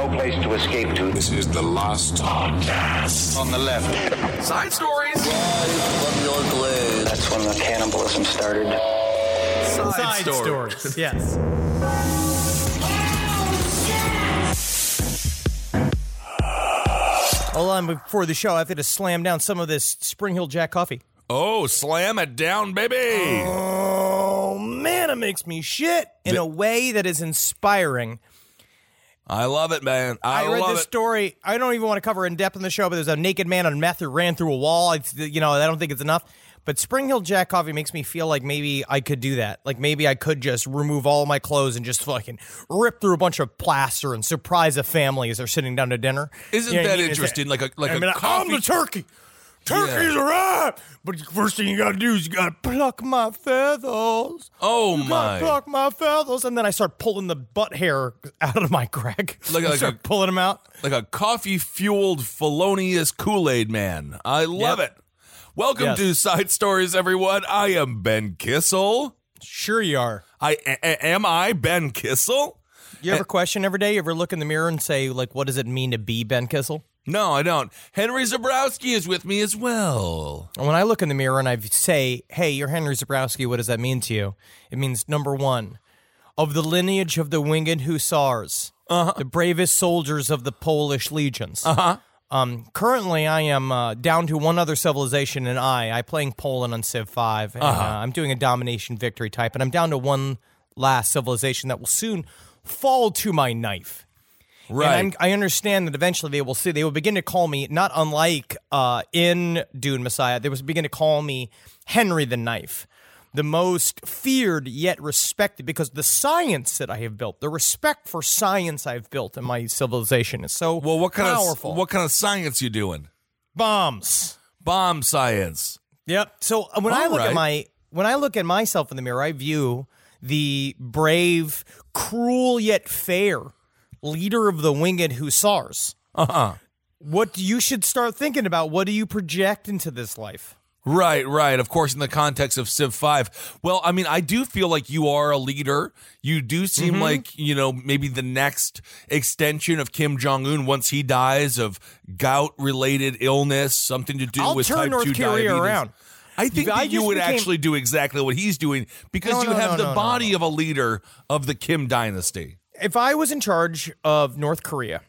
No place to escape to. This is the last podcast. On the left. Side stories. That's when the cannibalism started. Side, Side stories. stories. Yes. Hold on, before the show, I have to slam down some of this Spring Hill Jack coffee. Oh, slam it down, baby. Oh man, it makes me shit in a way that is inspiring. I love it, man. I, I, read this it. story. I don't even want to cover in depth in the show, but there's a naked man on meth who ran through a wall. It's, you know, I don't think it's enough. But Spring Hill Jack coffee makes me feel like maybe I could do that. Like maybe I could just remove all my clothes and just fucking rip through a bunch of plaster and surprise a family as they're sitting down to dinner. Isn't You know what I that mean? Interesting? Like a like I a mean, coffee. I'm the turkey. Turkeys Yeah. are right, but the first thing you gotta do is you gotta pluck my feathers. oh You my! pluck my feathers, and then I start pulling the butt hair out of my crack. Like- like start a- pulling them out. Like a coffee fueled felonious Kool Aid man. I love Yep. it. Welcome Yes. to Side Stories, everyone. I am Ben Kissel. Sure, you are. I a- a- am I Ben Kissel? You ever question every day? You ever look in the mirror and say, like, what does it mean to be Ben Kissel? No, I don't. Henry Zabrowski is with me as well. And when I look in the mirror and I say, hey, you're Henry Zabrowski, what does that mean to you? It means number one, of the lineage of the winged hussars, the bravest soldiers of the Polish legions. Uh-huh. Um, currently, I am uh, down to one other civilization, and I, I playing Poland on Civ 5, and uh, I'm doing a domination victory type, and I'm down to one last civilization that will soon fall to my knife. Right. I understand that eventually they will see they will begin to call me not unlike uh, in Dune Messiah. They will begin to call me Henry the Knife, the most feared yet respected because the science that I have built, the respect for science I've built in my civilization is so well, what kind powerful. of what kind of science you doing? bombs? Bomb science. Yep. So uh, when I look right. at my when I look at myself in the mirror, I view the brave, cruel yet fair leader of the winged hussars. Uh huh. What you should start thinking about? What do you project into this life? Right, right. Of course, in the context of Civ 5. Well, I mean, I do feel like you are a leader. You do seem Mm-hmm. like, you know, maybe the next extension of Kim Jong un once he dies of gout related illness, something to do I'll with turn type North 2 Korea diabetes. around. I think If I that you would became- actually do exactly what he's doing because No, you no, have no, the body of a leader of the Kim dynasty. If I was in charge of North Korea,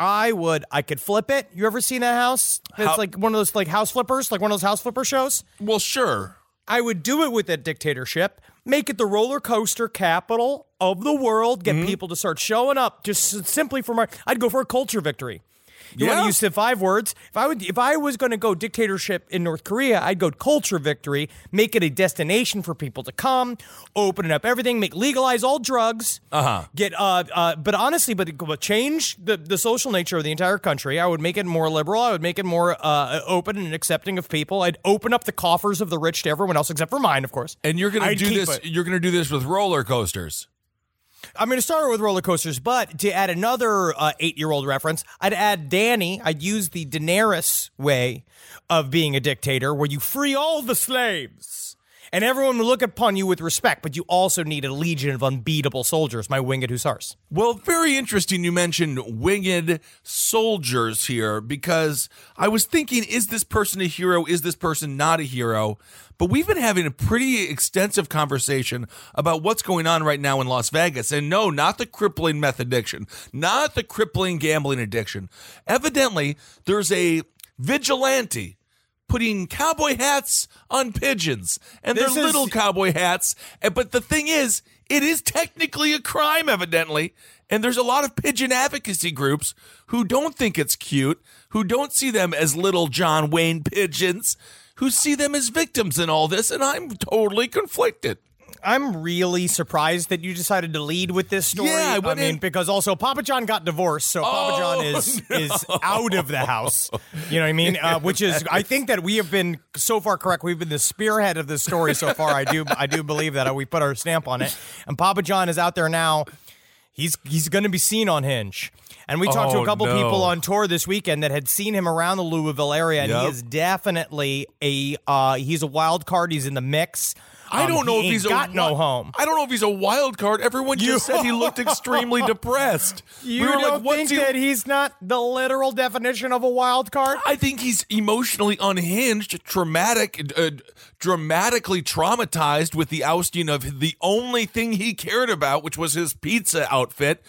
I would. I could flip it. You ever seen that house? It's How- like one of those like house flippers, like one of those house flipper shows. Well, sure. I would do it with a dictatorship, make it the roller coaster capital of the world, Mm-hmm. get people to start showing up just s- simply for my. I'd go for a culture victory. You want to use the five words? If I would, if I was going to go dictatorship in North Korea, I'd go culture victory, make it a destination for people to come, open it up everything, make legalize all drugs, Uh-huh. get uh, uh, but honestly, but, but change the the social nature of the entire country. I would make it more liberal. I would make it more uh, open and accepting of people. I'd open up the coffers of the rich to everyone else except for mine, of course. And you're going to do this it. you're going to do this with roller coasters. I'm going to start with roller coasters, but to add another uh, eight-year-old reference, I'd add Danny. I'd use the Daenerys way of being a dictator, where you free all the slaves And everyone will look upon you with respect, but you also need a legion of unbeatable soldiers, my winged hussars. Well, very interesting you mentioned winged soldiers here because I was thinking, is this person a hero? Is this person not a hero? But we've been having a pretty extensive conversation about what's going on right now in Las Vegas. And no, not the crippling meth addiction, not the crippling gambling addiction. Evidently, there's a vigilante putting cowboy hats on pigeons and This they're is- little cowboy hats but the thing is it is technically a crime evidently and there's a lot of pigeon advocacy groups who don't think it's cute who don't see them as little john wayne pigeons who see them as victims in all this and i'm totally conflicted I'm really surprised that you decided to lead with this story. Yeah, I mean, because also Papa John got divorced, so Papa Oh, John is is out of the house. You know what I mean? Uh, which is, I think that we have been so far correct. We've been the spearhead of this story so far. I do, I do believe that we put our stamp on it. And Papa John is out there now. He's he's going to be seen on Hinge. And we talked to Oh, a couple no. people on tour this weekend that had seen him around the Louisville area, and Yep. he is definitely a uh, he's a wild card. He's in the mix. I Um, don't know he if he's a got no home. I don't know if he's a wild card. Everyone You- just said he looked extremely depressed. You we were don't like, what's think he? that he's not the literal definition of a wild card? I think he's emotionally unhinged, traumatic, uh, dramatically traumatized with the ousting of the only thing he cared about, which was his pizza outfit.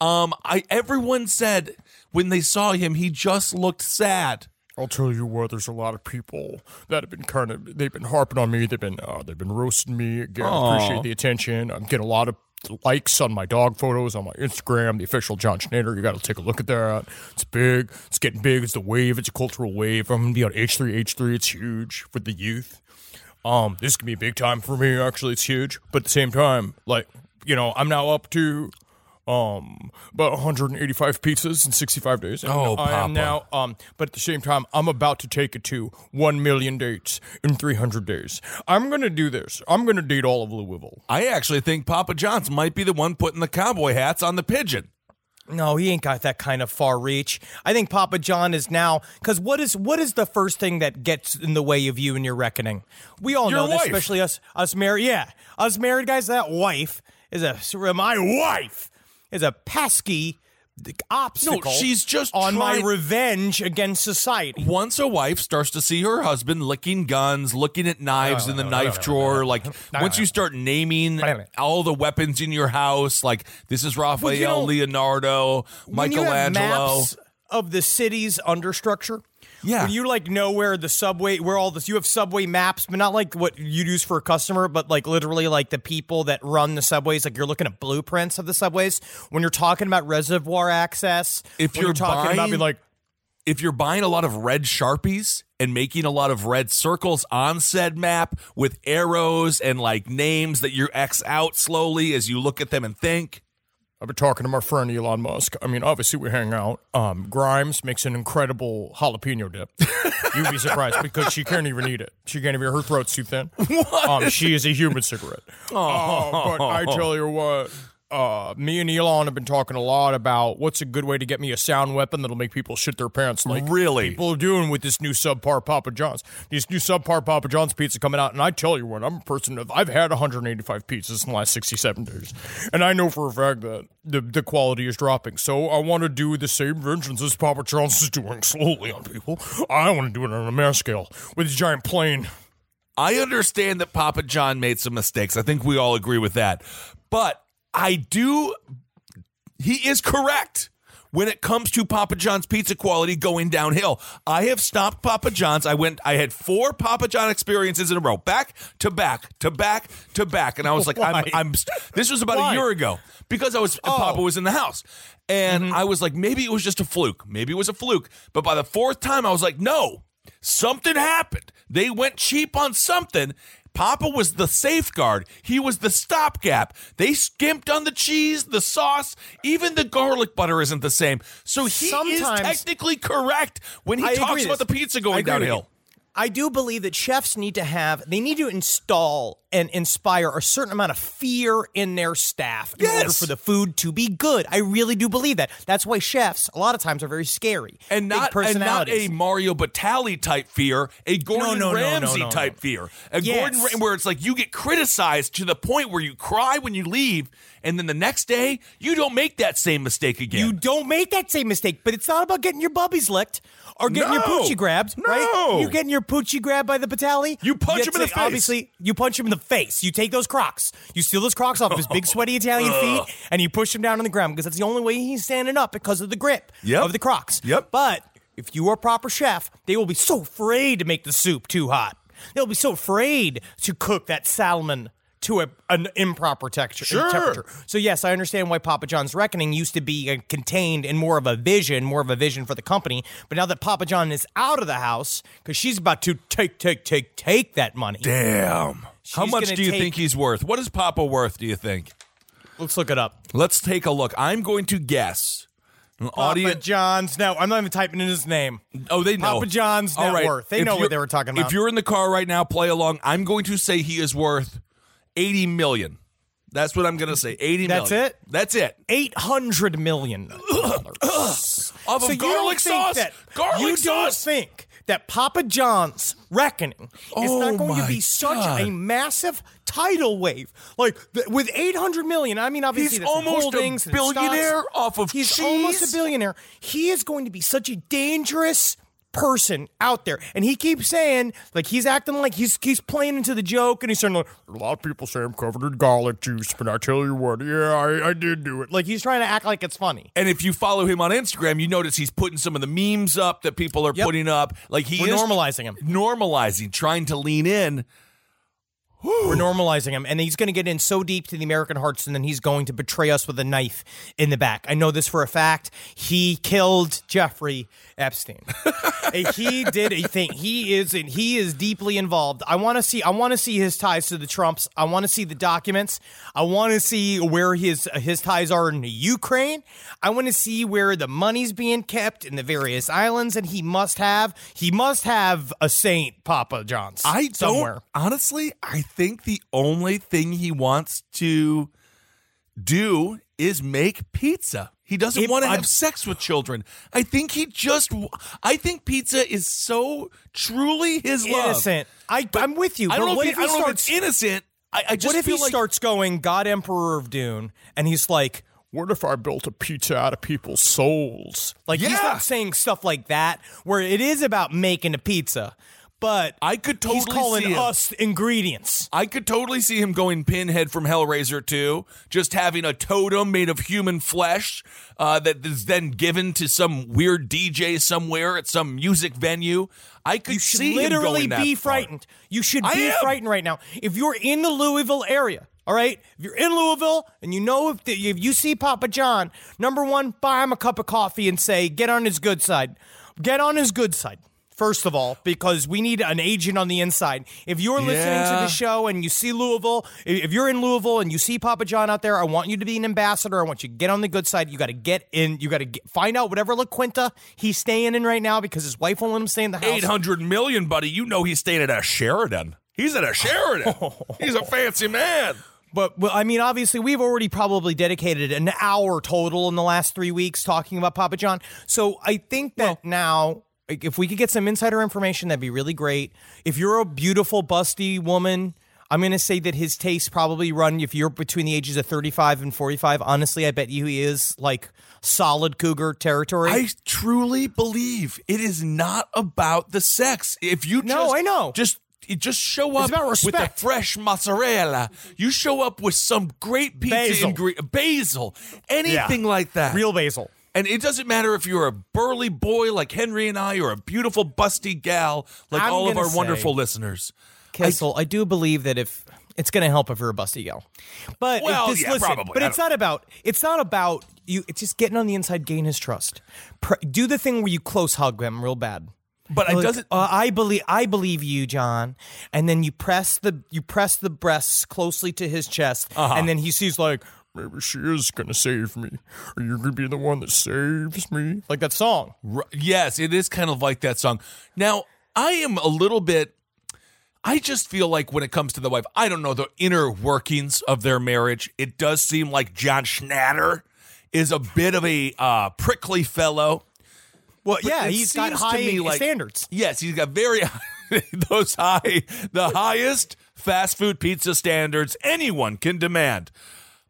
Um, I everyone said when they saw him, he just looked sad. I'll tell you what. There's a lot of people that have been kind of they've been harping on me. They've been uh, they've been roasting me. Again, I appreciate the attention. I'm getting a lot of likes on my dog photos on my Instagram. The official John Schnatter. You got to take a look at that. It's big. It's getting big. It's the wave. It's a cultural wave. I'm gonna be on H3. H3. It's huge for the youth. Um, this can be a big time for me. Actually, it's huge. But at the same time, like you know, I'm now up to um about 185 pizzas in 65 days. And Oh, I Papa. am now um but at the same time I'm about to take it to 1 million dates in 300 days. I'm going to do this. I'm going to date all of Louisville. I actually think Papa John's might be the one putting the cowboy hats on the pigeon. No, he ain't got that kind of far reach. I think Papa John is now because what is what is the first thing that gets in the way of you and your reckoning? We all Your know this, especially us us married. Yeah, us married guys. That wife is a my wife is a pesky obstacle. no, she's just on my revenge against society. Once a wife starts to see her husband licking guns, looking at knives in the knife drawer, like once you start naming all the weapons in your house, like this is Raphael, you know, Leonardo, when you have Michelangelo. of the city's understructure. Yeah. When you like know where the subway, where all this, you have subway maps, but not like what you'd use for a customer, but like literally like the people that run the subways. Like you're looking at blueprints of the subways. When you're talking about reservoir access, If when you're talking about being like, if you're buying a lot of red sharpies and making a lot of red circles on said map with arrows and like names that you X out slowly as you look at them and think. I've been talking to my friend Elon Musk. I mean, obviously we hang out. Um, Grimes makes an incredible jalapeno dip. You'd be surprised because she can't even eat it. She can't even. Her throat's too thin. Um, she is a human cigarette. Oh, but I tell you what. Uh, me and Elon have been talking a lot about what's a good way to get me a sound weapon that'll make people shit their pants. Like Really? people are doing with this new subpar Papa John's. These new subpar Papa John's pizza coming out, and I tell you what, I'm a person of I've had 185 pizzas in the last 67 days, and I know for a fact that the the quality is dropping. So I want to do the same vengeance as Papa John's is doing slowly on people. I want to do it on a mass scale with a giant plane. I understand that Papa John made some mistakes. I think we all agree with that. But I do, he is correct when it comes to Papa John's pizza quality going downhill. I have stopped Papa John's. I went, I had four Papa John experiences in a row, back to back to back to back. And I was like, I'm, I'm, this was about Why? a year ago because I was, Oh. Papa was in the house. And Mm-hmm. I was like, maybe it was just a fluke. Maybe it was a fluke. But by the fourth time, I was like, no, something happened. They went cheap on something. Papa was the safeguard. He was the stopgap. They skimped on the cheese, the sauce, even the garlic butter isn't the same. So he is technically correct when he I talks about the pizza going downhill. I do believe that chefs need to have, they need to install and inspire a certain amount of fear in their staff in order for the food to be good. I really do believe that. That's why chefs, a lot of times, are very scary. and Big not and not a Mario Batali type fear, a Gordon no, no, Ramsay no, type fear, a Yes. Gordon where it's like you get criticized to the point where you cry when you leave, and then the next day you don't make that same mistake again. You don't make that same mistake, but it's not about getting your bubbies licked or getting your No. poochie grabbed, No. right? You're getting your poochie grabbed by the Batali. You punch get him in the face. Obviously, you punch him in the face. You take those Crocs. You steal those Crocs off of his big sweaty Italian feet, and you push him down on the ground because that's the only way he's standing up because of the grip Yep. of the Crocs. Yep. But if you are a proper chef, they will be so afraid to make the soup too hot. They'll be so afraid to cook that salmon to a, an improper texture Sure. temperature. So yes, I understand why Papa John's Reckoning used to be uh, contained in more of a vision, more of a vision for the company. But now that Papa John is out of the house, because she's about to take, take, take, take that money. Damn. How much do you take- think he's worth? What is Papa worth? Do you think? Let's look it up. Let's take a look. I'm going to guess. An Papa Audience. John's. No, I'm not even typing in his name. Oh, they know. Papa John's net All right. worth. They If know what they were talking about. If you're in the car right now, play along. I'm going to say he is worth 80 million. That's what I'm going to say. 80 That's million. it? That's it. Eight hundred million dollars. So of you garlic don't think sauce? that garlic you don't think that Papa John's reckoning is Oh not going to be such God. a massive tidal wave, like th- with eight hundred million. I mean, obviously He's almost a holdings and stocks. billionaire off of He's cheese? almost a billionaire. He is going to be such a dangerous person out there and he keeps saying like he's acting like he's he's playing into the joke and he's saying like A lot of people say I'm covered in garlic juice, but I tell you what, yeah, I, I did do it. like he's trying to act like it's funny And if you follow him on Instagram, you notice he's putting some of the memes up that people are Yep. putting up. Like he We're is normalizing him. normalizing, trying to lean in. We're normalizing him, and he's going to get in so deep to the American hearts, and then he's going to betray us with a knife in the back. I know this for a fact. He killed Jeffrey Epstein. He did a thing. He is, and he is deeply involved. I want to see. I want to see his ties to the Trumps. I want to see the documents. I want to see where his his ties are in Ukraine. I want to see where the money's being kept in the various islands, and he must have. He must have a Saint Papa John's. I somewhere. don't honestly. I think the only thing he wants to do is make pizza. He doesn't If want to I'm- have sex with children. I think he just. I think pizza is so truly his love. innocent. I, I'm with you. I don't know what if, if he, he I don't know if starts? it's innocent. I, I just what if feel he like starts going God Emperor of Dune, and he's like, What if I built a pizza out of people's souls? like he's not saying stuff like that, where it is about making a pizza, but I could he's totally calling see him. us ingredients. I could totally see him going Pinhead from Hellraiser 2, just having a totem made of human flesh uh, that is then given to some weird DJ somewhere at some music venue. I could You should see literally be far. frightened. You should be frightened right now. If you're in the Louisville area, all right, if you're in Louisville and you know if, the, if you see Papa John, number one, buy him a cup of coffee and say, get on his good side. Get on his good side. First of all, because we need an agent on the inside. If you're listening to the show and you see Louisville, if you're in Louisville and you see Papa John out there, I want you to be an ambassador. I want you to get on the good side. You got to get in. You got to find out whatever La Quinta he's staying in right now because his wife won't let him stay in the house. 800 million, buddy. You know he's staying at a Sheridan. He's at a Sheridan. he's a fancy man. But well, I mean, obviously, we've already probably dedicated an hour total in the last three weeks talking about Papa John. So I think that now, like, if we could get some insider information, that'd be really great. If you're a beautiful, busty woman, I'm going to say that his tastes probably run, if you're between the ages of 35 and 45, honestly, I bet you he is like solid cougar territory. I truly believe it is not about the sex. If you No, I know. just you just show up with respect. fresh mozzarella. You show up with some great pizza Basil. ingredient, basil, anything like that. Real basil. And it doesn't matter if you're a burly boy like Henry and I, or a beautiful busty gal like I'm all of our say- wonderful listeners. Kissel, I, do believe that if it's going to help if you're a busty gal, but Well, this, yeah, listen, probably. But it's not about it's not about you. It's just getting on the inside, gain his trust. Do the thing where you close hug him real bad. But it Like, doesn't. Uh, I believe I believe you, John. And then you press the you press the breasts closely to his chest, Uh-huh. and then he sees like Maybe she is gonna save me. Are you gonna be the one that saves me? like that song. R- Yes, it is kind of like that song. Now, I am a little bit. I just feel like when it comes to the wife, I don't know the inner workings of their marriage. It does seem like John Schnatter is a bit of a uh, prickly fellow. Well, But yeah, he's got high like- standards. Yes, he's got very high, those high, the highest fast food pizza standards anyone can demand.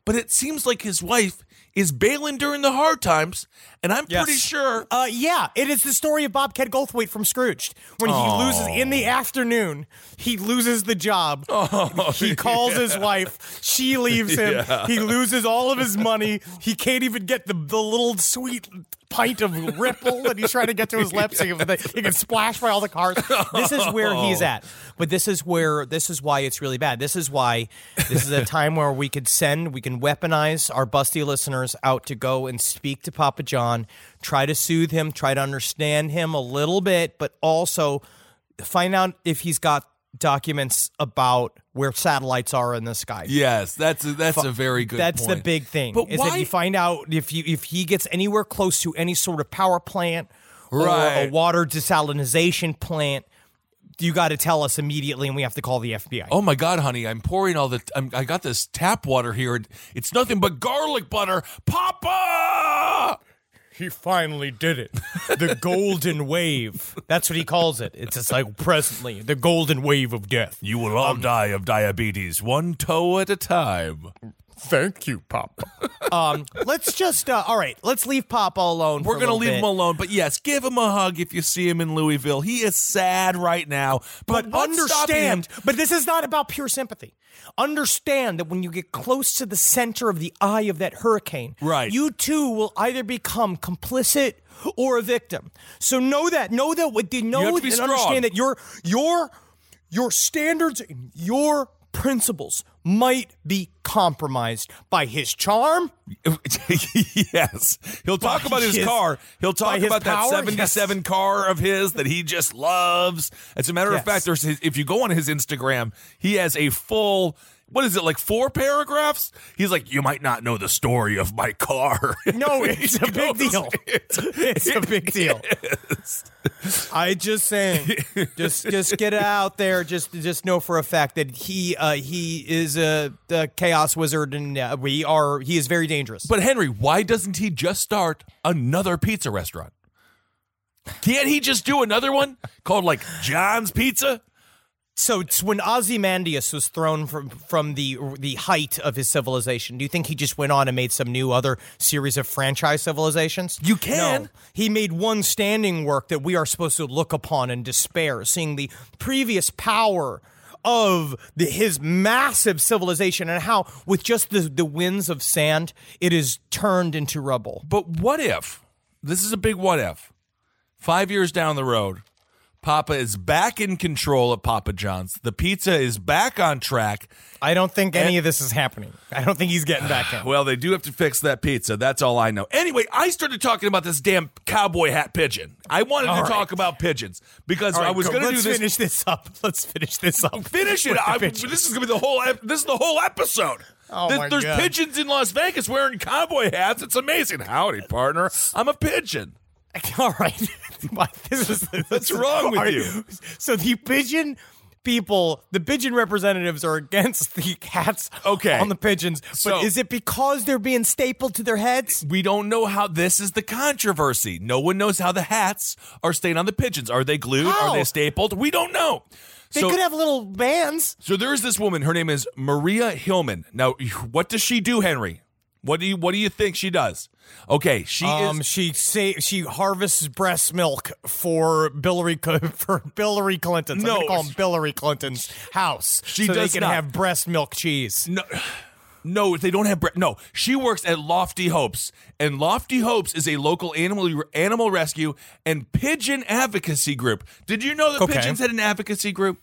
But it seems like his wife is bailing during the hard times, and I'm Yes. pretty sure. Uh, yeah, it is the story of Bobcat Goldthwait from Scrooged. When he loses in the afternoon, he loses the job. he calls his wife. She leaves him. He loses all of his money. He can't even get the, the little sweet pint of ripple that he's trying to get to his lips. He, he gets splashed by all the cars. This is where he's at. But this is where this is why it's really bad. This is why this is a time where we could send, we can weaponize our busty listeners out to go and speak to Papa John, try to soothe him, try to understand him a little bit, but also find out if he's got documents about where satellites are in the sky. Yes, that's a, that's a very good. That's the big thing. But is why? that you find out if you if he gets anywhere close to any sort of power plant or a water desalinization plant, you got to tell us immediately, and we have to call the FBI. Oh my God, honey! I'm pouring all the. I'm, I got this tap water here. It's nothing but garlic butter, Papa. He finally did it. The golden wave. That's what he calls it. It's just like presently the golden wave of death. You will all die of diabetes, one toe at a time. Thank you, Papa. Um, let's just uh, all right. Let's leave Papa alone. We're gonna leave bit. him alone, but yes, give him a hug if you see him in Louisville. He is sad right now, but, But what's stopping him- understand, but this is not about pure sympathy. Understand that when you get close to the center of the eye of that hurricane, Right. you too will either become complicit or a victim. So know that, know that, what you know have to and strong. understand that your your your standards and your principles might be compromised by his charm, yes, he'll talk By about his, his- car. He'll talk about that power, '77 car of his that he just loves. As a matter Yes. of fact, there's his, if you go on his Instagram, he has a full. What is it like? Four paragraphs? He's like, you might not know the story of my car. No, it's a big deal. It's a big deal. I just saying, just just get it out there. Just just know for a fact that he uh, he is a, a chaos wizard, and uh, we are he is very dangerous. But Henry, why doesn't he just start another pizza restaurant? Can't he just do another one called like John's Pizza? So it's when Ozymandias was thrown from from the the height of his civilization. Do you think he just went on and made some new other series of franchise civilizations? You can. No. He made one standing work that we are supposed to look upon in despair, seeing the previous power of the, his massive civilization and how, with just the, the winds of sand, it is turned into rubble. But what if this is a big what if? Five years down the road, Papa is back in control at Papa John's. The pizza is back on track. I don't think any of this is happening. I don't think he's getting back in. Well, they do have to fix that pizza. That's all I know. Anyway, I started talking about this damn cowboy hat pigeon. I wanted All to right. talk about pigeons because right, I was going to do Let's this. finish this up. Let's finish this up. Finish it. I, this is going to be the whole. ep- This is the whole episode. Oh, There's- my There's God. pigeons in Las Vegas wearing cowboy hats. It's amazing. Howdy, partner. I'm a pigeon. All right. this is, What's wrong with you? So the pigeon people, the pigeon representatives are against the cats Okay. on the pigeons. But So- is it because they're being stapled to their heads? We don't know how this is the controversy. No one knows how the hats are staying on the pigeons. Are they glued? How? Are they stapled? We don't know. They so, could have little bands. so there is this woman. Her name is Maria Hillman. Now, what does she do, Henry? What do you What do you think she does? Okay, she Um, is. she say she harvests breast milk for Hillary for Hillary Clinton's. No. gonna call him Hillary Clinton's house. She so does they can not. have breast milk cheese. No, no, they don't have. Bre- no, she works at Lofty Hopes, and Lofty Hopes is a local animal animal rescue and pigeon advocacy group. Did you know that Okay. pigeons had an advocacy group?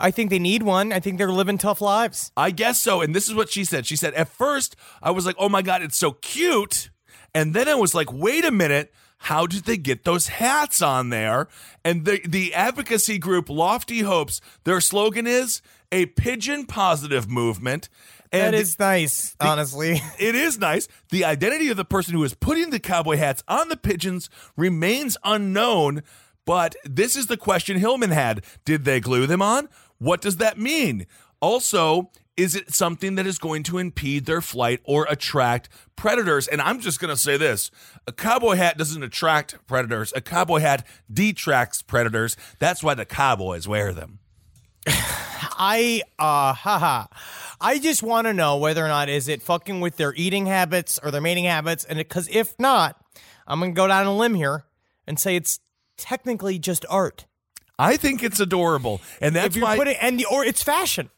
I think they need one. I think they're living tough lives. I guess so. And this is what she said. She said, at first, I was like, oh my God, it's so cute. And then I was like, wait a minute. How did they get those hats on there? And the, the advocacy group, Lofty Hopes, their slogan is a pigeon positive movement. And that is nice, honestly. it is nice. The identity of the person who is putting the cowboy hats on the pigeons remains unknown, But this is the question Hillman had. Did they glue them on? What does that mean? Also, is it something that is going to impede their flight or attract predators? And I'm just going to say this a cowboy hat doesn't attract predators, a cowboy hat detracts predators. That's why the cowboys wear them. I uh haha. I just want to know whether or not is it fucking with their eating habits or their mating habits, and because if not, I'm gonna go down a limb here and say it's technically just art. I think it's adorable. And that's why putting and the, or it's fashion.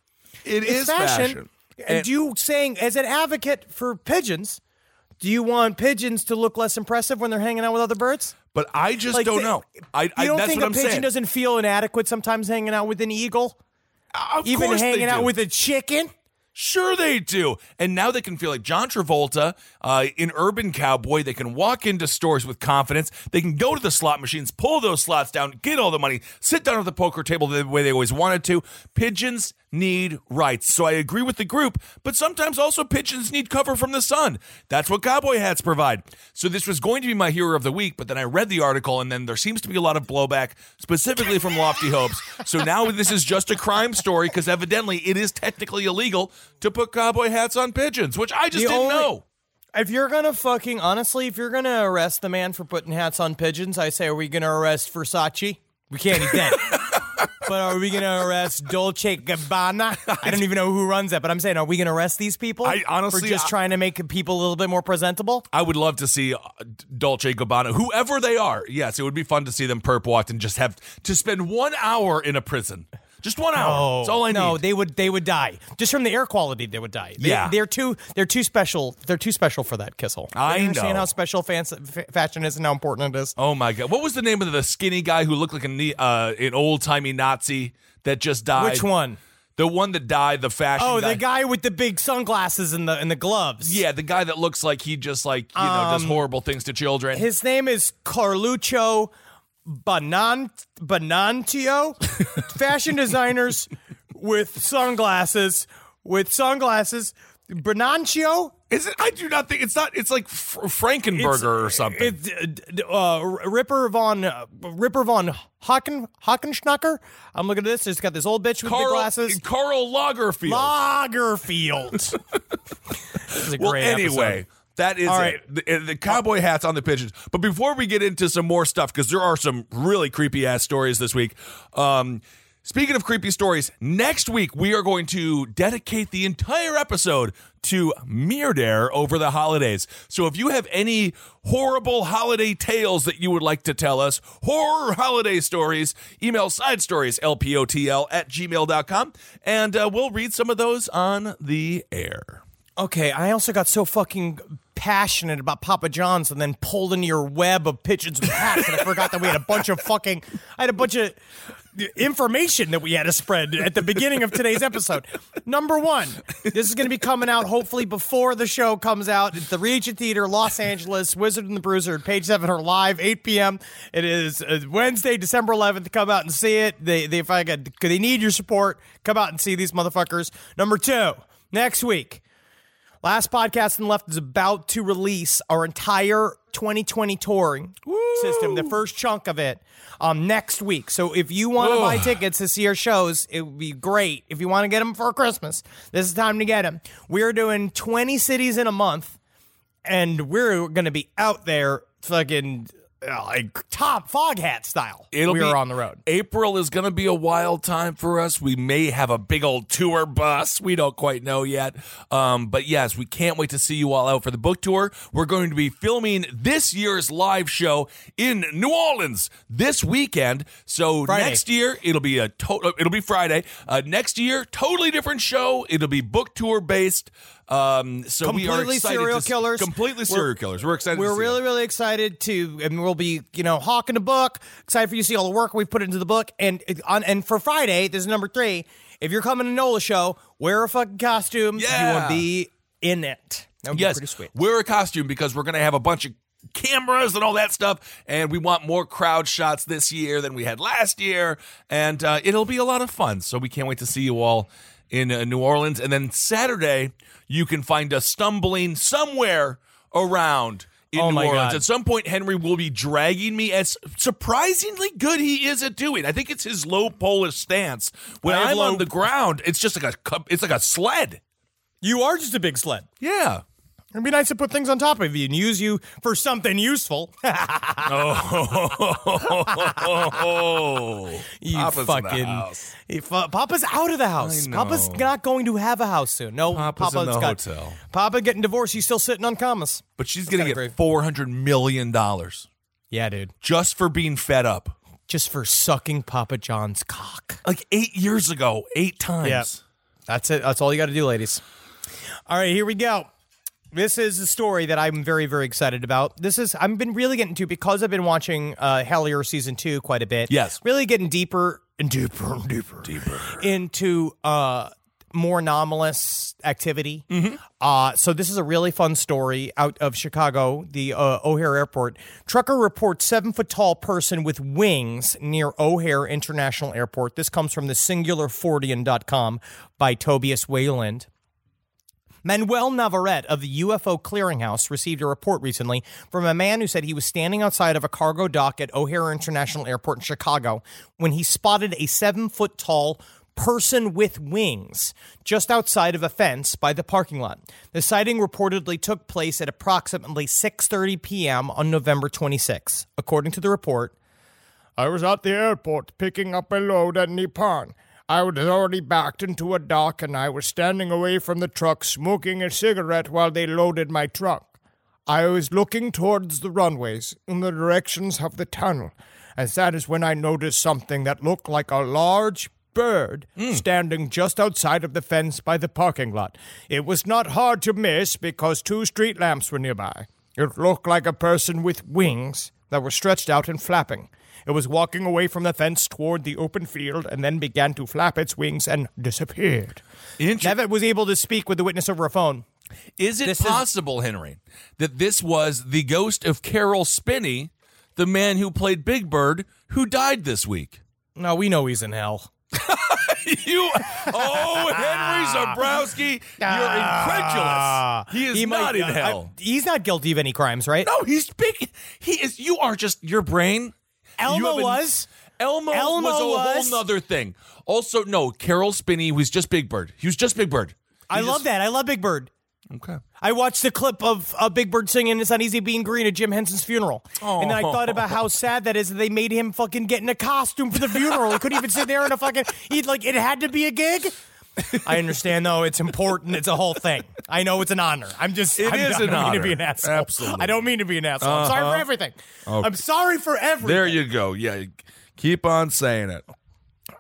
It It's is fashion. And, And- you saying as an advocate for pigeons, do you want pigeons to look less impressive when they're hanging out with other birds? But I just Like, don't the- know. I, You I don't think a I'm pigeon saying. doesn't feel inadequate sometimes hanging out with an eagle, Of even hanging out with a chicken? Sure, they do. And now they can feel like John Travolta uh, in Urban Cowboy. They can walk into stores with confidence. They can go to the slot machines, pull those slots down, get all the money, sit down at the poker table the way they always wanted to. Pigeons need rights. So I agree with the group, but sometimes also pigeons need cover from the sun. That's what cowboy hats provide. So this was going to be my hero of the week, but then I read the article and then there seems to be a lot of blowback, specifically from Lofty Hopes. So now this is just a crime story because evidently it is technically illegal to put cowboy hats on pigeons, which I just The didn't only- know. If you're gonna fucking honestly, if you're gonna arrest the man for putting hats on pigeons, I say, are we gonna arrest Versace? We can't eat that. but are we gonna arrest Dolce Gabbana? I don't even know who runs that, but I'm saying, are we gonna arrest these people? I- honestly, for just I- trying to make people a little bit more presentable. I would love to see uh, Dolce Gabbana, whoever they are. Yes, it would be fun to see them perp walked and just have to spend one hour in a prison. Just one hour. That's all I no, need. they would they would die just from the air quality. They would die. They, Yeah. they're too they're too special. They're too special for that Kissel. I understand know. how special fans, f- fashion is and how important it is. Oh my god! What was the name of the skinny guy who looked like a uh, an old timey Nazi that just died? Which one? The one that died. The fashion. Oh, the guy with the big sunglasses and the and the gloves. Yeah, the guy that looks like he just like you know does horrible things to children. Um, His name is Carluccio Banan Banantio. Fashion designers with sunglasses with sunglasses. Banancio. Is it? I do not think it's not. It's like Fr- Frankenberger or something. It's uh, uh, Ripper von uh, Ripper von Hocken Hockenschnacker. I'm looking at this. It's got this old bitch with the Karl, glasses. Karl Lagerfeld. Lagerfield. this is a well, anyway. episode. That is All it. The, the cowboy hats on the pigeons. But before we get into some more stuff, because there are some really creepy ass stories this week. Um, speaking of creepy stories, next week we are going to dedicate the entire episode to Meardare over the holidays. So if you have any horrible holiday tales that you would like to tell us, horror holiday stories, email side stories, lpotl at gmail.com, and uh, we'll read some of those on the air. Okay, I also got so fucking passionate about Papa John's and then pulled into your web of pigeons with hats and I forgot that we had a bunch of fucking I had a bunch of information that we had to spread at the beginning of today's episode. Number one, this is going to be coming out hopefully before the show comes out at the Regent Theater, Los Angeles. Wizard and the Bruiser, Page Seven are live, 8 p.m. It is uh, Wednesday, December 11th. Come out and see it. They, they, if I got, they need your support. Come out and see these motherfuckers. Number two, next week. Last podcast and left is about to release our entire 2020 touring system, the first chunk of it, um, next week. So if you want to buy tickets to see our shows, it would be great. If you want to get them for Christmas, this is time to get them. We're doing 20 cities in a month, and we're going to be out there fucking uh, like top fog hat style. It'll we be are on the road. April is going to be a wild time for us. We may have a big old tour bus. We don't quite know yet. Um, but yes, we can't wait to see you all out for the book tour. We're going to be filming this year's live show in New Orleans this weekend. So Friday. next year it'll be a total. It'll be Friday. Uh, next year, totally different show. It'll be book tour based. Um, so we are completely serial killers. Completely We're- serial killers. We're excited. We're really, really excited to, and we'll be, you know, hawking the book. Excited for you to see all the work we've put into the book. And on, and for Friday, this is number three. If you're coming to Nola show, wear a fucking costume. Yeah, you want to be in it. That would be pretty sweet. wear a costume because we're going to have a bunch of cameras and all that stuff, and we want more crowd shots this year than we had last year, and uh, it'll be a lot of fun. So we can't wait to see you all in uh, New Orleans, and then Saturday you can find us stumbling somewhere around in Oh New Orleans. God. At some point, Henry will be dragging me as surprisingly good he is at doing. I think it's his low Polish stance. When I low- on the ground, it's just like a it's like a sled. You are just a big sled. Yeah. It'd be nice to put things on top of you and use you for something useful. Oh, you Papa's fucking. house. you fu- Papa's out of the house. I Papa's not going to have a house soon. No, Papa's in the got, hotel. Papa getting divorced. He's still sitting on commas. but she's gonna kinda get great. four hundred million dollars Yeah, dude. just for being fed up. Just for sucking Papa John's cock. Like eight years ago, eight times. That's it. That's all you got to do, ladies. All right, here we go. This is a story that I'm very, very excited about. This is I've been really getting to because I've been watching uh, Hellier season two quite a bit. Yes. really getting deeper and deeper and deeper, deeper into uh, more anomalous activity. Uh, so this is a really fun story out of Chicago, the uh, O'Hare Airport. Trucker reports seven foot tall person with wings near O'Hare International Airport. This comes from the singularfortean.com by Tobias Wayland. Manuel Navarrete of the UFO Clearinghouse received a report recently from a man who said he was standing outside of a cargo dock at O'Hare International Airport in Chicago when he spotted a seven foot tall person with wings just outside of a fence by the parking lot. The sighting reportedly took place at approximately 6:30 p.m. on November 26. According to the report, I was at the airport picking up a load at Nippon. I was already backed into a dock and I was standing away from the truck smoking a cigarette while they loaded my truck. I was looking towards the runways in the directions of the tunnel, and that is when I noticed something that looked like a large bird hmm. standing just outside of the fence by the parking lot. It was not hard to miss because two street lamps were nearby. It looked like a person with wings that were stretched out and flapping. It was walking away from the fence toward the open field and then began to flap its wings and disappeared. Inter- Nevitt was able to speak with the witness over a phone. Is it This is- possible, Henry, that this was the ghost of Caroll Spinney, the man who played Big Bird, who died this week? No, we know he's in hell. you, oh, Henry Zabrowski, you're incredulous. He is Ah. might- not in I- hell. he's not guilty of any crimes, right? no, he's big. He is. You are just your brain. Elmo an- was. Elmo, Elmo was a was. whole nother thing. Also, no, Caroll Spinney was just Big Bird. He was just Big Bird. I love that. I love Big Bird. Okay. I watched the clip of uh, Big Bird singing "It's Not Easy Being Green" at Jim Henson's funeral, and then I thought about how sad that is that they made him fucking get in a costume for the funeral. he couldn't even sit there in a fucking. He like it had to be a gig. I understand though; it's important. It's a whole thing. I know it's an honor. I'm just. It I'm, is I an don't mean honor. to be an asshole. Absolutely. Uh-huh. I don't mean to be an asshole. I'm sorry for everything. I'm sorry for everything. There you go. Yeah, keep on saying it.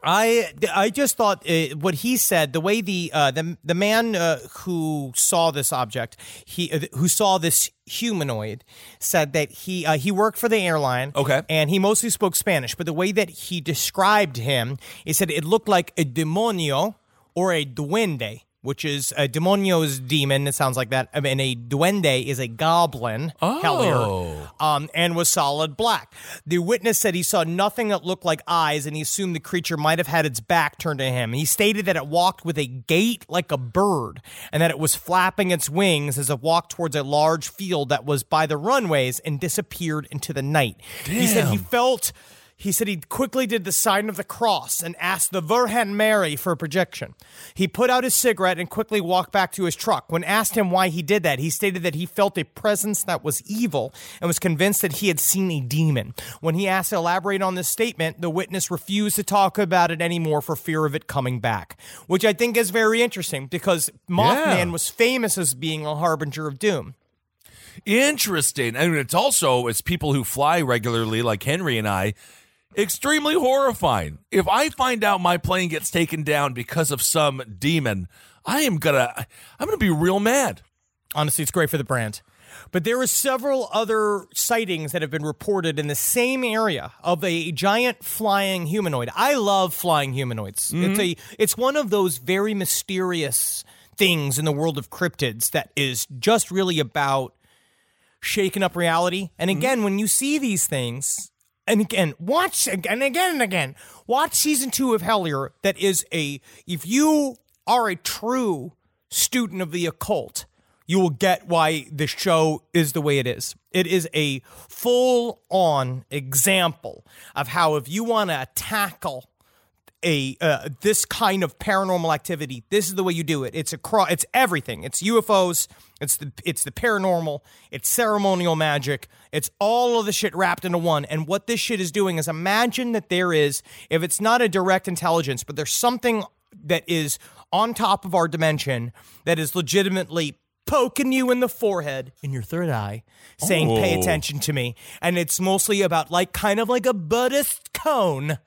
I I just thought uh, what he said, the way the uh, the the man uh, who saw this object, he uh, who saw this humanoid, said that he uh, he worked for the airline. Okay. and he mostly spoke Spanish, but the way that he described him, he said it looked like a demonio or a duende. Which is a demonio's demon. It sounds like that. I mean, a duende is a goblin. Hellier um, and was solid black. The witness said he saw nothing that looked like eyes, and he assumed the creature might have had its back turned to him. He stated that it walked with a gait like a bird, and that it was flapping its wings as it walked towards a large field that was by the runways and disappeared into the night. He said he felt. He said he quickly did the sign of the cross and asked the Virgin Mary for a projection. He put out his cigarette and quickly walked back to his truck. When asked him why he did that, he stated that he felt a presence that was evil and was convinced that he had seen a demon. When he asked to elaborate on this statement, the witness refused to talk about it anymore for fear of it coming back, which I think is very interesting because Mothman Yeah. was famous as being a harbinger of doom. Interesting. I mean, it's also as people who fly regularly, like Henry and I, extremely horrifying. If I find out my plane gets taken down because of some demon, I am gonna, I'm gonna be real mad. Honestly, it's great for the brand. But there are several other sightings that have been reported in the same area of a giant flying humanoid. I love flying humanoids. It's mm-hmm. a it's one of those very mysterious things in the world of cryptids that is just really about shaking up reality. And mm-hmm. again, when you see these things, and again, watch again and again and again, watch season two of Hellier. That is a if you are a true student of the occult, you will get why the show is the way it is. It is a full on example of how if you want to tackle a uh, this kind of paranormal activity, this is the way you do it. It's a cro- it's everything. It's UFOs, it's the it's the paranormal, it's ceremonial magic, it's all of the shit wrapped into one. And what this shit is doing is imagine that there is if it's not a direct intelligence, but there's something that is on top of our dimension that is legitimately poking you in the forehead in your third eye saying pay Oh. attention to me and it's mostly about like kind of like a buddhist koan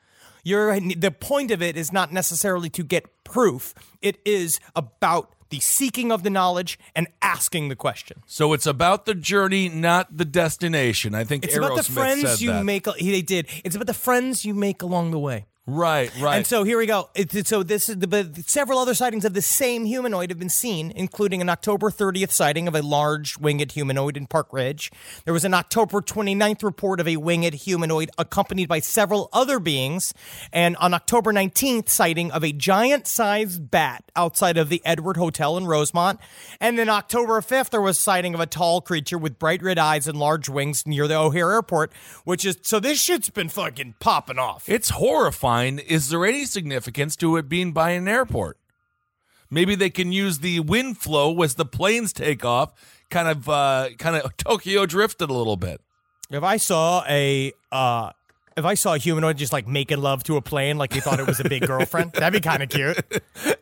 you're the point of it is not necessarily to get proof it is about the seeking of the knowledge and asking the question So it's about the journey, not the destination. I think it's about the friends you that. make they did it's about the friends you make along the way Right, right. And so here we go. It, so this is the, but several other sightings of the same humanoid have been seen, including an October 30th sighting of a large winged humanoid in Park Ridge. There was an October 29th report of a winged humanoid accompanied by several other beings, and on October 19th sighting of a giant-sized bat outside of the Edward Hotel in Rosemont. And then October 5th there was sighting of a tall creature with bright red eyes and large wings near the O'Hare Airport, which is so this shit's been fucking popping off. It's horrifying. Is there any significance to it being by an airport? Maybe they can use the wind flow as the planes take off, kind of, uh, kind of Tokyo drifted a little bit. If I saw a uh if I saw a humanoid just like making love to a plane like he thought it was a big girlfriend, that'd be kind of cute.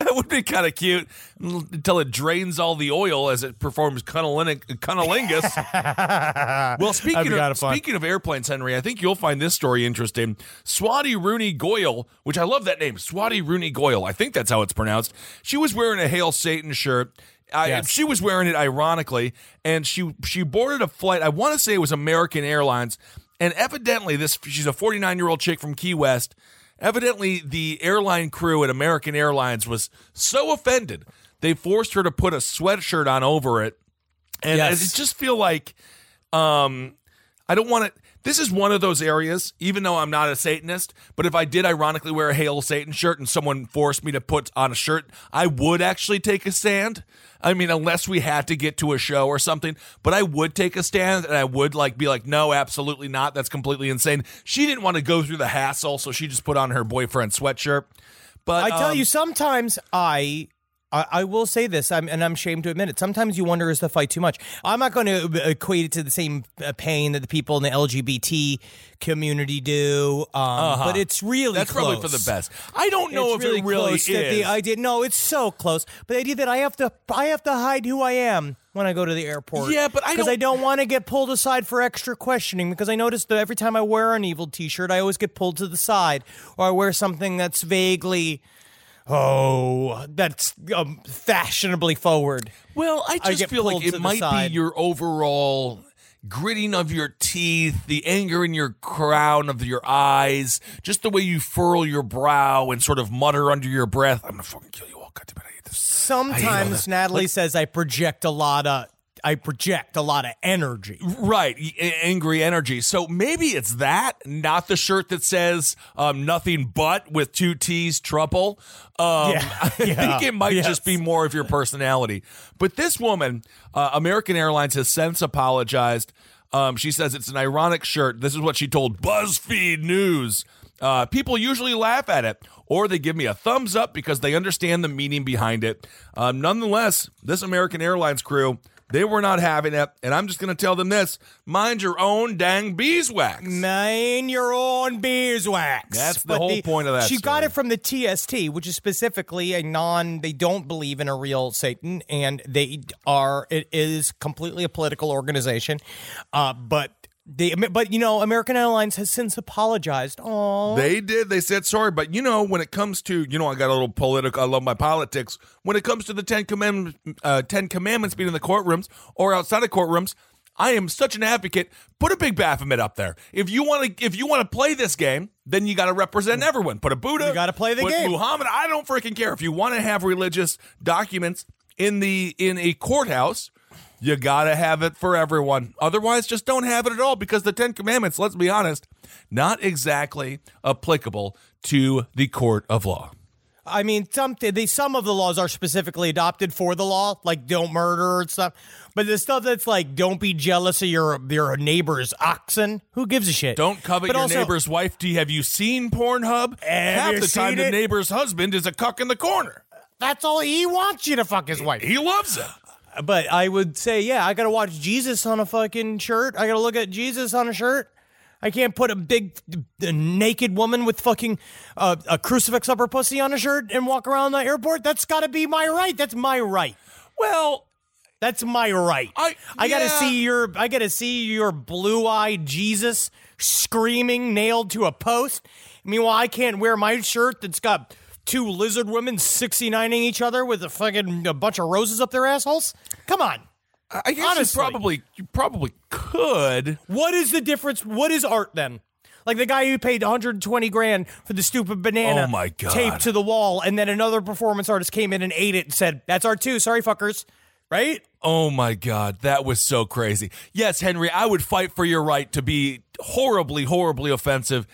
That would be kind of cute until it drains all the oil as it performs cunnilingus. cunnilingus. well, speaking That'd be kinda of speaking of airplanes, Henry, I think you'll find this story interesting. Swati Rooney Goyle, which I love that name, Swati Rooney Goyle. I think that's how it's pronounced. She was wearing a Hail Satan shirt. I, Yes. She was wearing it ironically, and she she boarded a flight. I want to say it was American Airlines, and evidently this she's a 49 year old chick from Key West. Evidently, the airline crew at American Airlines was so offended they forced her to put a sweatshirt on over it, and Yes. I just feel like um, I don't want to. This is one of those areas, even though I'm not a Satanist, but if I did ironically wear a Hail Satan shirt and someone forced me to put on a shirt, I would actually take a stand. I mean, unless we had to get to a show or something, but I would take a stand and I would like be like, no, absolutely not. That's completely insane. She didn't want to go through the hassle, so she just put on her boyfriend's sweatshirt. But I tell um, you, sometimes I. I I will say this, I'm, and I'm ashamed to admit it. Sometimes you wonder is the fight too much. I'm not going to equate it to the same uh, pain that the people in the LGBT community do, um, but it's really Uh-huh. that's probably for the best. I don't know it's if it really close is. the idea. No, it's so close. But the idea that I have to, I have to hide who I am when I go to the airport. Yeah, but I because I don't want to get pulled aside for extra questioning. Because I notice that every time I wear an evil T-shirt, I always get pulled to the side, or I wear something that's vaguely. Oh, that's um, fashionably forward. Well, I I just get feel like it might be your overall gritting of your teeth, the anger in your crown of your eyes, just the way you furl your brow and sort of mutter under your breath, "I'm gonna fucking kill you all." God damn it, I hate this. Sometimes Natalie says I project a lot of, I project a lot of energy. Right, angry energy. So maybe it's that, not the shirt that says um, nothing but with two T's trouble. Um, Yeah, I think it might yes. just be more of your personality. But this woman, uh, American Airlines has since apologized. Um, she says it's an ironic shirt. This is what she told BuzzFeed News. Uh, people usually laugh at it, or they give me a thumbs up because they understand the meaning behind it. Um, nonetheless, this American Airlines crew, they were not having it, and I'm just going to tell them this: mind your own dang beeswax. Mind your own beeswax. That's the whole point of that She got it from the TST, which is specifically a non. They don't believe in a real Satan, and they are. It is completely a political organization, uh, but they. But you know, American Airlines has since apologized. Oh, They did. They said sorry, but you know, when it comes to you know, I got a little political. I love my politics. When it comes to the Ten Commandments, uh, Ten Commandments being in the courtrooms or outside of courtrooms, I am such an advocate. Put a big Baphomet up there. If you want to, if you want to play this game, then you got to represent everyone. Put a Buddha. You gotta play the put game. Muhammad. I don't freaking care. If you want to have religious documents in the in a courthouse. You gotta have it for everyone. Otherwise, just don't have it at all because the Ten Commandments, let's be honest, not exactly applicable to the court of law. I mean, some they some of the laws are specifically adopted for the law, like don't murder and stuff. But the stuff that's like don't be jealous of your your neighbor's oxen. Who gives a shit? Don't covet But your also- neighbor's wife. Do you, have you seen Pornhub? Half the time, seen the neighbor's husband is a cuck in the corner. That's all he wants you to fuck his wife. He loves it. But I would say, yeah, I gotta watch Jesus on a fucking shirt. I gotta look at Jesus on a shirt. I can't put a big uh, naked woman with fucking uh, a crucifix up her pussy on a shirt and walk around the airport. That's gotta be my right. That's my right. Well, That's my right. I- I gotta see your I gotta see your blue eyed Jesus screaming nailed to a post. Meanwhile, I can't wear my shirt that's got two lizard women 69ing each other with a fucking a bunch of roses up their assholes. Come on. I guess Honestly. you probably you probably could. What is the difference? What is art then? Like the guy who paid 120 grand for the stupid banana Oh, my God. taped to the wall, and then another performance artist came in and ate it and said, That's art too. Sorry, fuckers. Right? Oh my God, that was so crazy. Yes, Henry, I would fight for your right to be horribly, horribly offensive,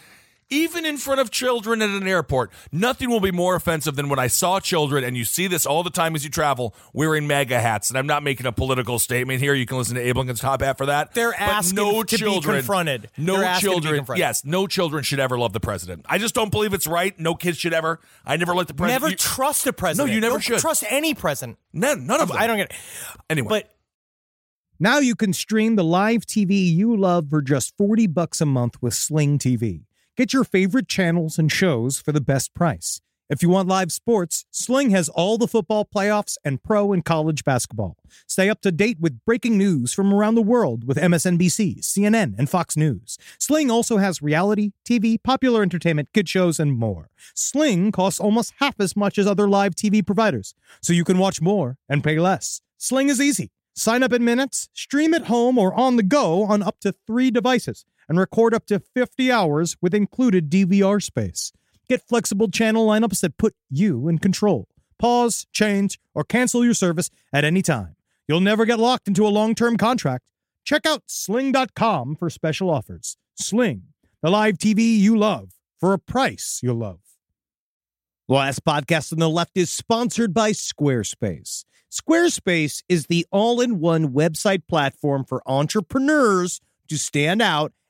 even in front of children at an airport. Nothing will be more offensive than when I saw children, and you see this all the time as you travel, wearing MAGA hats. And I'm not making a political statement here. You can listen to Abe Lincoln's Top Hat for that. They're But asking no to be children, confronted. No They're asking to be children. confronted. Yes, no children should ever love the president. I just don't believe it's right. No kids should ever. I never let the president. Never you- trust a president. No, you never Don't should. trust any president. none, none of them. I don't get it. Anyway, But Now you can stream the live TV you love for just 40 bucks a month with Sling TV. Get your favorite channels and shows for the best price. If you want live sports, Sling has all the football playoffs and pro and college basketball. Stay up to date with breaking news from around the world with MSNBC, CNN, and Fox News. Sling also has reality, TV, popular entertainment, kid shows, and more. Sling costs almost half as much as other live TV providers, so you can watch more and pay less. Sling is easy. Sign up in minutes, stream at home or on the go on up to three devices, and record up to 50 hours with included DVR space. Get flexible channel lineups that put you in control. Pause, change, or cancel your service at any time. You'll never get locked into a long term contract. Check out sling.com for special offers. Sling, the live TV you love for a price you'll love. The last podcast on the left is sponsored by Squarespace. Squarespace is the all in one website platform for entrepreneurs to stand out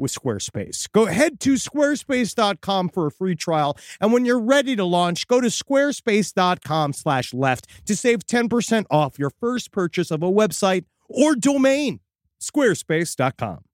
with Squarespace. Go head to squarespace.com for a free trial. And when you're ready to launch, go to squarespace.com slash left to save 10% off your first purchase of a website or domain. Squarespace.com.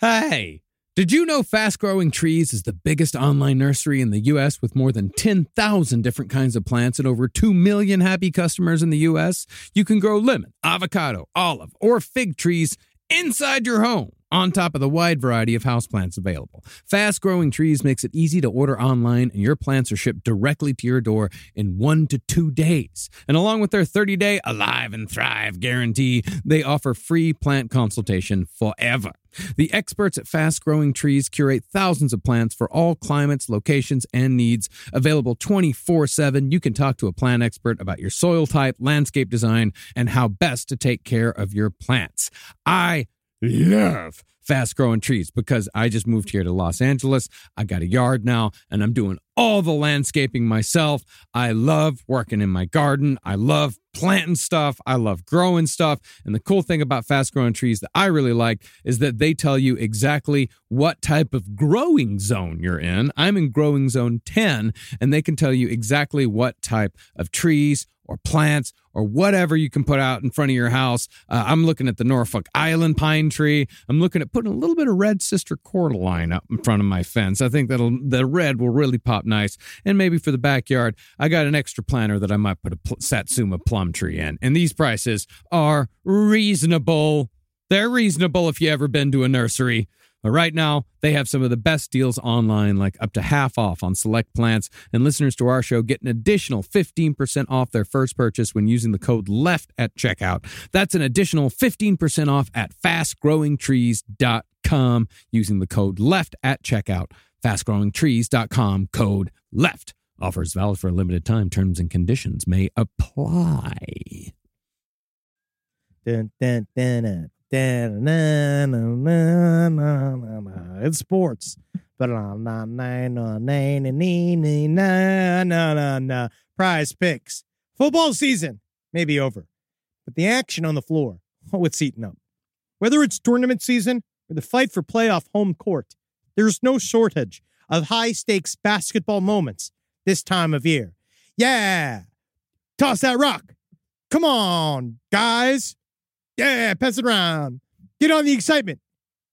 Hey, did you know Fast Growing Trees is the biggest online nursery in the U.S. with more than 10,000 different kinds of plants and over 2 million happy customers in the U.S.? You can grow lemon, avocado, olive, or fig trees inside your home. On top of the wide variety of houseplants available. Fast growing trees makes it easy to order online, and your plants are shipped directly to your door in one to two days. And along with their 30 day Alive and Thrive guarantee, they offer free plant consultation forever. The experts at Fast Growing Trees curate thousands of plants for all climates, locations, and needs. Available 24 7, you can talk to a plant expert about your soil type, landscape design, and how best to take care of your plants. I love fast growing trees because I just moved here to Los Angeles. I got a yard now and I'm doing all the landscaping myself. I love working in my garden. I love planting stuff. I love growing stuff. And the cool thing about fast growing trees that I really like is that they tell you exactly what type of growing zone you're in. I'm in growing zone 10 and they can tell you exactly what type of trees or plants or whatever you can put out in front of your house. Uh, I'm looking at the Norfolk Island pine tree. I'm looking at putting a little bit of red sister cordyline up in front of my fence. I think that'll the red will really pop nice. And maybe for the backyard, I got an extra planter that I might put a pl- Satsuma plum tree in. And these prices are reasonable. They're reasonable if you ever been to a nursery. But right now, they have some of the best deals online, like up to half off on select plants. And listeners to our show get an additional 15% off their first purchase when using the code LEFT at checkout. That's an additional 15% off at fastgrowingtrees.com using the code LEFT at checkout. Fastgrowingtrees.com code LEFT. Offers valid for a limited time. Terms and conditions may apply. Dun, dun, dun, it's sports. Prize picks. Football season may be over, but the action on the floor, oh, it's up. Whether it's tournament season or the fight for playoff home court, there's no shortage of high stakes basketball moments this time of year. Yeah, toss that rock. Come on, guys. Yeah, pass it around. Get on the excitement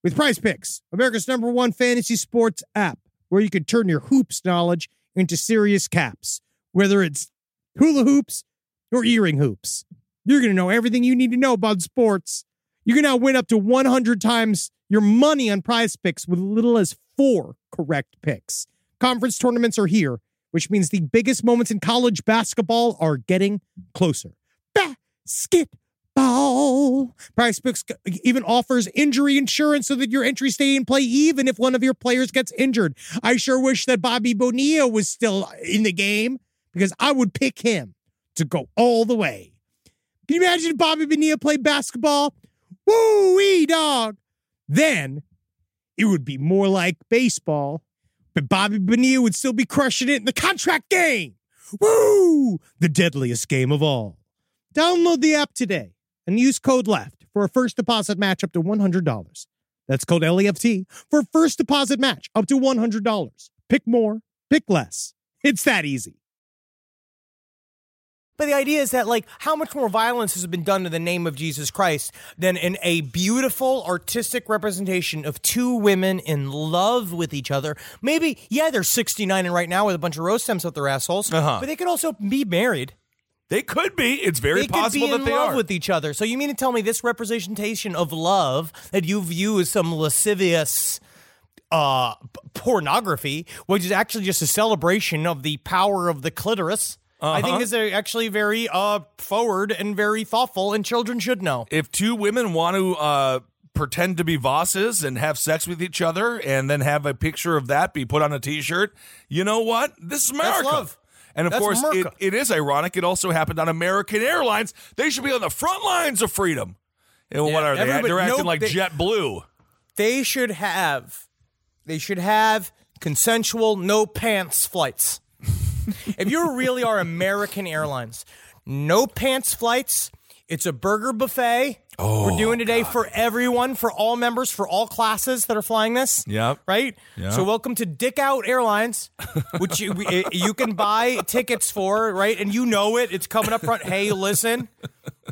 with Prize Picks, America's number one fantasy sports app, where you can turn your hoops knowledge into serious caps, whether it's hula hoops or earring hoops. You're going to know everything you need to know about sports. You can now win up to 100 times your money on prize picks with little as four correct picks. Conference tournaments are here, which means the biggest moments in college basketball are getting closer. Prize Picks even offers injury insurance so that your entry stay in play even if one of your players gets injured. I sure wish that Bobby Bonilla was still uh, in the game because I would pick him to go all the way. Can you imagine if Bobby Bonilla played basketball? Woo wee dog. Then it would be more like baseball, but Bobby Bonilla would still be crushing it in the contract game. Woo! The deadliest game of all. Download the app today and use code LEFT for a first deposit match up to $100. That's code LEFT for a first deposit match up to $100. Pick more, pick less. It's that easy. But the idea is that, like, how much more violence has been done in the name of Jesus Christ than in a beautiful artistic representation of two women in love with each other? Maybe, yeah, they're 69 and right now with a bunch of rose stems up their assholes, Uh-huh. but they could also be married. They could be. It's very they possible could be that in they love are. with each other. So you mean to tell me this representation of love that you view as some lascivious uh, pornography, which is actually just a celebration of the power of the clitoris, I think Uh-huh. is actually very uh, forward and very thoughtful, and children should know. if two women want to uh, pretend to be Vosses and have sex with each other and then have a picture of that be put on a t-shirt, you know what? This is America. And of That's course, it, it is ironic. It also happened on American Airlines. They should be on the front lines of freedom. And what are they? They're acting no, like they- JetBlue. They should have, they should have consensual no pants flights. if you really are American Airlines, no pants flights. It's a burger buffet. Oh, We're doing today for everyone, for all members, for all classes that are flying this. Yep. Right. Yeah. So welcome to Dick Out Airlines, which you you can buy tickets for. Right, and you know it. It's coming up front. Hey, listen,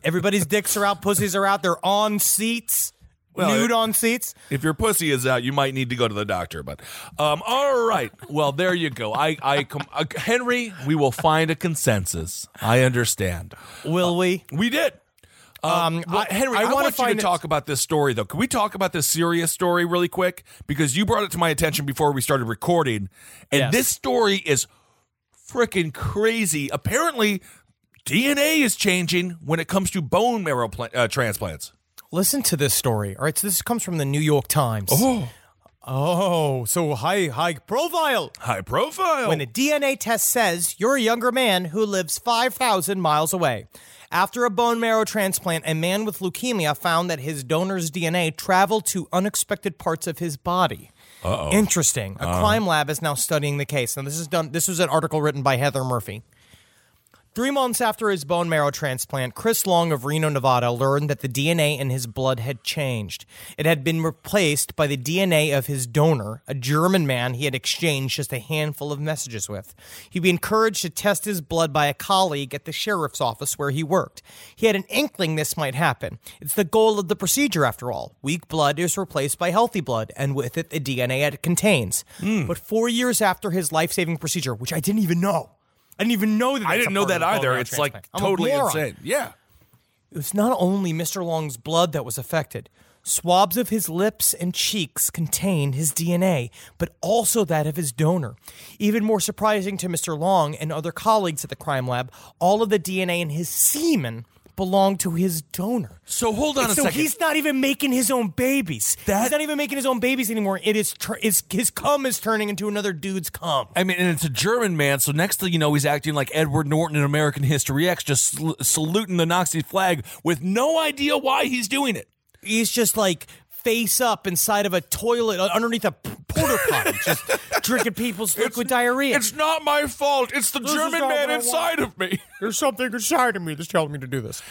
everybody's dicks are out, pussies are out. They're on seats, Well, nude on seats. If your pussy is out, you might need to go to the doctor. But um, all right, well there you go. I, I, com- uh, Henry, we will find a consensus. I understand. Will we? We did. Um, Well, I- Henry, I I, want find to it- talk about this story, though. Can we talk about this serious story really quick? Because you brought it to my attention before we started recording, and Yes. this story is freaking crazy. Apparently, DNA is changing when it comes to bone marrow pla- uh, transplants. Listen to this story. All right, so this comes from the New York Times. Oh. Oh, so high high profile. High profile. When a DNA test says you're a younger man who lives 5,000 miles away. After a bone marrow transplant, a man with leukemia found that his donor's DNA traveled to unexpected parts of his body. Uh-oh. Interesting. A uh-huh. crime lab is now studying the case. Now, this is done. This was an article written by Heather Murphy. Three months after his bone marrow transplant, Chris Long of Reno, Nevada, learned that the DNA in his blood had changed. It had been replaced by the DNA of his donor, a German man he had exchanged just a handful of messages with. He'd be encouraged to test his blood by a colleague at the sheriff's office where he worked. He had an inkling this might happen. It's the goal of the procedure, after all. Weak blood is replaced by healthy blood, and with it, the DNA it contains. Hmm. But four years after his life saving procedure, which I didn't even know, I didn't even know that. I didn't a know part that of the bone either. marrow It's like. I'm totally insane. Yeah. It was not only Mr. Long's blood that was affected. Swabs of his lips and cheeks contained his DNA, but also that of his donor. Even more surprising to Mr. Long and other colleagues at the crime lab, all of the DNA in his semen belonged to his donor. So hold on a so second. he's not even making his own babies. That- he's not even making his own babies anymore. It is tr- is his cum is turning into another dude's cum. I mean, and it's a German man, so next thing you know, he's acting like Edward Norton in American History X, just sl- saluting the Nazi flag with no idea why he's doing it. he's just like face up inside of a toilet uh, underneath a porter potty, just drinking people's liquid diarrhea. It's not my fault. It's the This German man inside of me. There's something inside of me that's telling me to do this.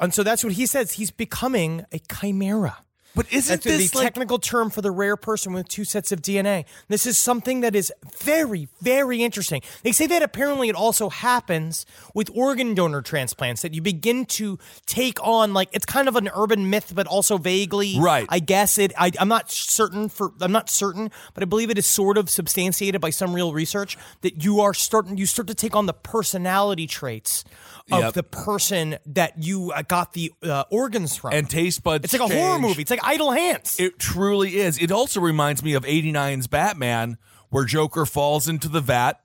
and so that's what he says. He's becoming a chimera. But isn't That's the this like technical term for the rare person with two sets of DNA. This is something that is very, very interesting. They say that apparently it also happens with organ donor transplants, that you begin to take on, like, it's kind of an urban myth, but also vaguely. Right. I guess it, I, I'm not certain for, I'm not certain, but I believe it is sort of substantiated by some real research that you are starting, you start to take on the personality traits of Yep. the person that you uh, got the uh, organs from. and taste buds? It's like a horror movie. It's like Idle Hands. It truly is. It also reminds me of 89's Batman, where Joker falls into the vat.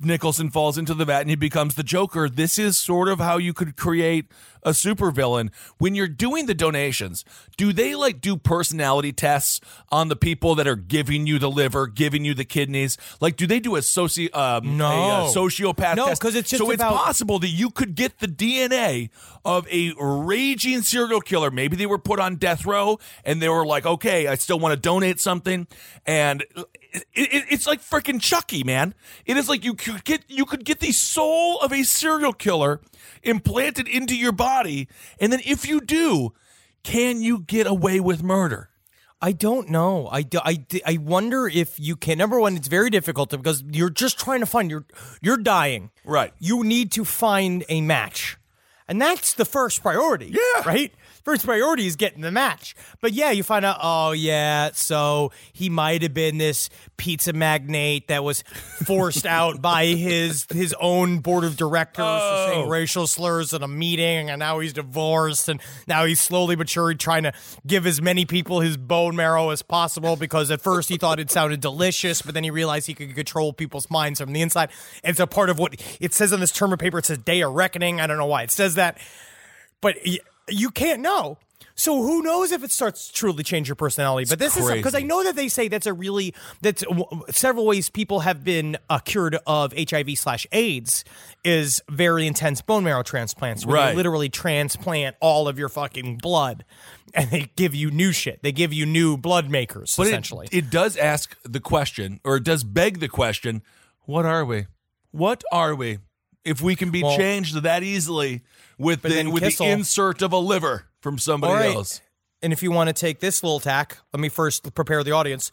Nicholson falls into the vat and he becomes the Joker. This is sort of how you could create a supervillain. When you're doing the donations, do they like do personality tests on the people that are giving you the liver, giving you the kidneys? Like, do they do a soci um, No. a, uh, sociopath No, test? 'cause it's just so about- it's possible that you could get the DNA of a raging serial killer. Maybe they were put on death row and they were like, okay, I still want to donate something. And it, it, it's like freaking Chucky, man. It is like you could get you could get the soul of a serial killer implanted into your body, and then if you do, can you get away with murder? I don't know. I, I, I wonder if you can. Number one, it's very difficult because you're just trying to find you're you're dying. Right. You need to find a match, and that's the first priority. Yeah. Right. First priority is getting the match. But yeah, you find out. Oh yeah, so he might have been this pizza magnate that was forced out by his his own board of directors for saying oh. racial slurs at a meeting, and now he's divorced, and now he's slowly but surely trying to give as many people his bone marrow as possible because at first he thought it sounded delicious, but then he realized he could control people's minds from the inside. It's a part of what it says on this term of paper. It says day of reckoning. I don't know why it says that, but you can't know. So who knows if it starts to truly change your personality? but this is because I know that they say that's a really that's w- several ways people have been uh, cured of HIV slash AIDS is very intense bone marrow transplants. Where Right. They literally transplant all of your fucking blood, and they give you new shit. They give you new blood makers But essentially. It, it does ask the question, or it does beg the question: What are we? What are we? If we can be Well- changed that easily with the with the insert of a liver from somebody right. else. And if you want to take this little tack, let me first prepare the audience.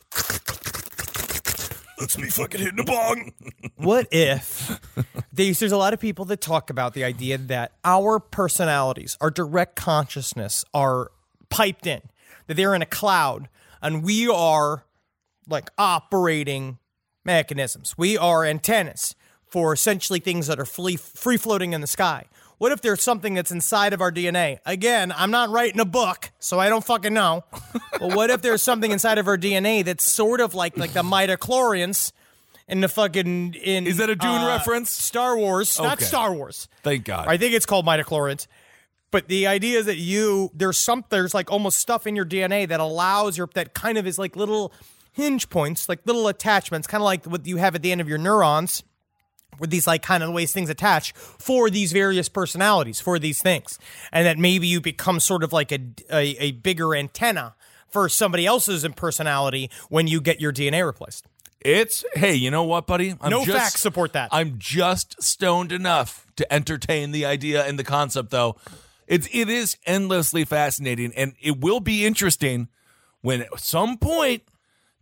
Let's be fucking hitting a bong. What if there's, there's a lot of people that talk about the idea that our personalities, our direct consciousness are piped in, that they're in a cloud, and we are like operating mechanisms. We are antennas for essentially things that are free, free floating in the sky. What if there's something that's inside of our DNA? Again, I'm not writing a book, so I don't fucking know. but what if there's something inside of our DNA that's sort of like like the midichlorians in the fucking in Is that a Dune uh, reference? Star Wars, not Okay. Star Wars. Thank God. I think it's called midichlorians. But the idea is that you there's some there's like almost stuff in your DNA that allows your that kind of is like little hinge points, like little attachments, kind of like what you have at the end of your neurons, with these like kind of ways things attach for these various personalities, for these things, and that maybe you become sort of like a a, a bigger antenna for somebody else's personality when you get your DNA replaced. It's hey, you know what, buddy? I'm No just, facts support that. I'm just stoned enough to entertain the idea and the concept, though. It's it is endlessly fascinating, and it will be interesting when at some point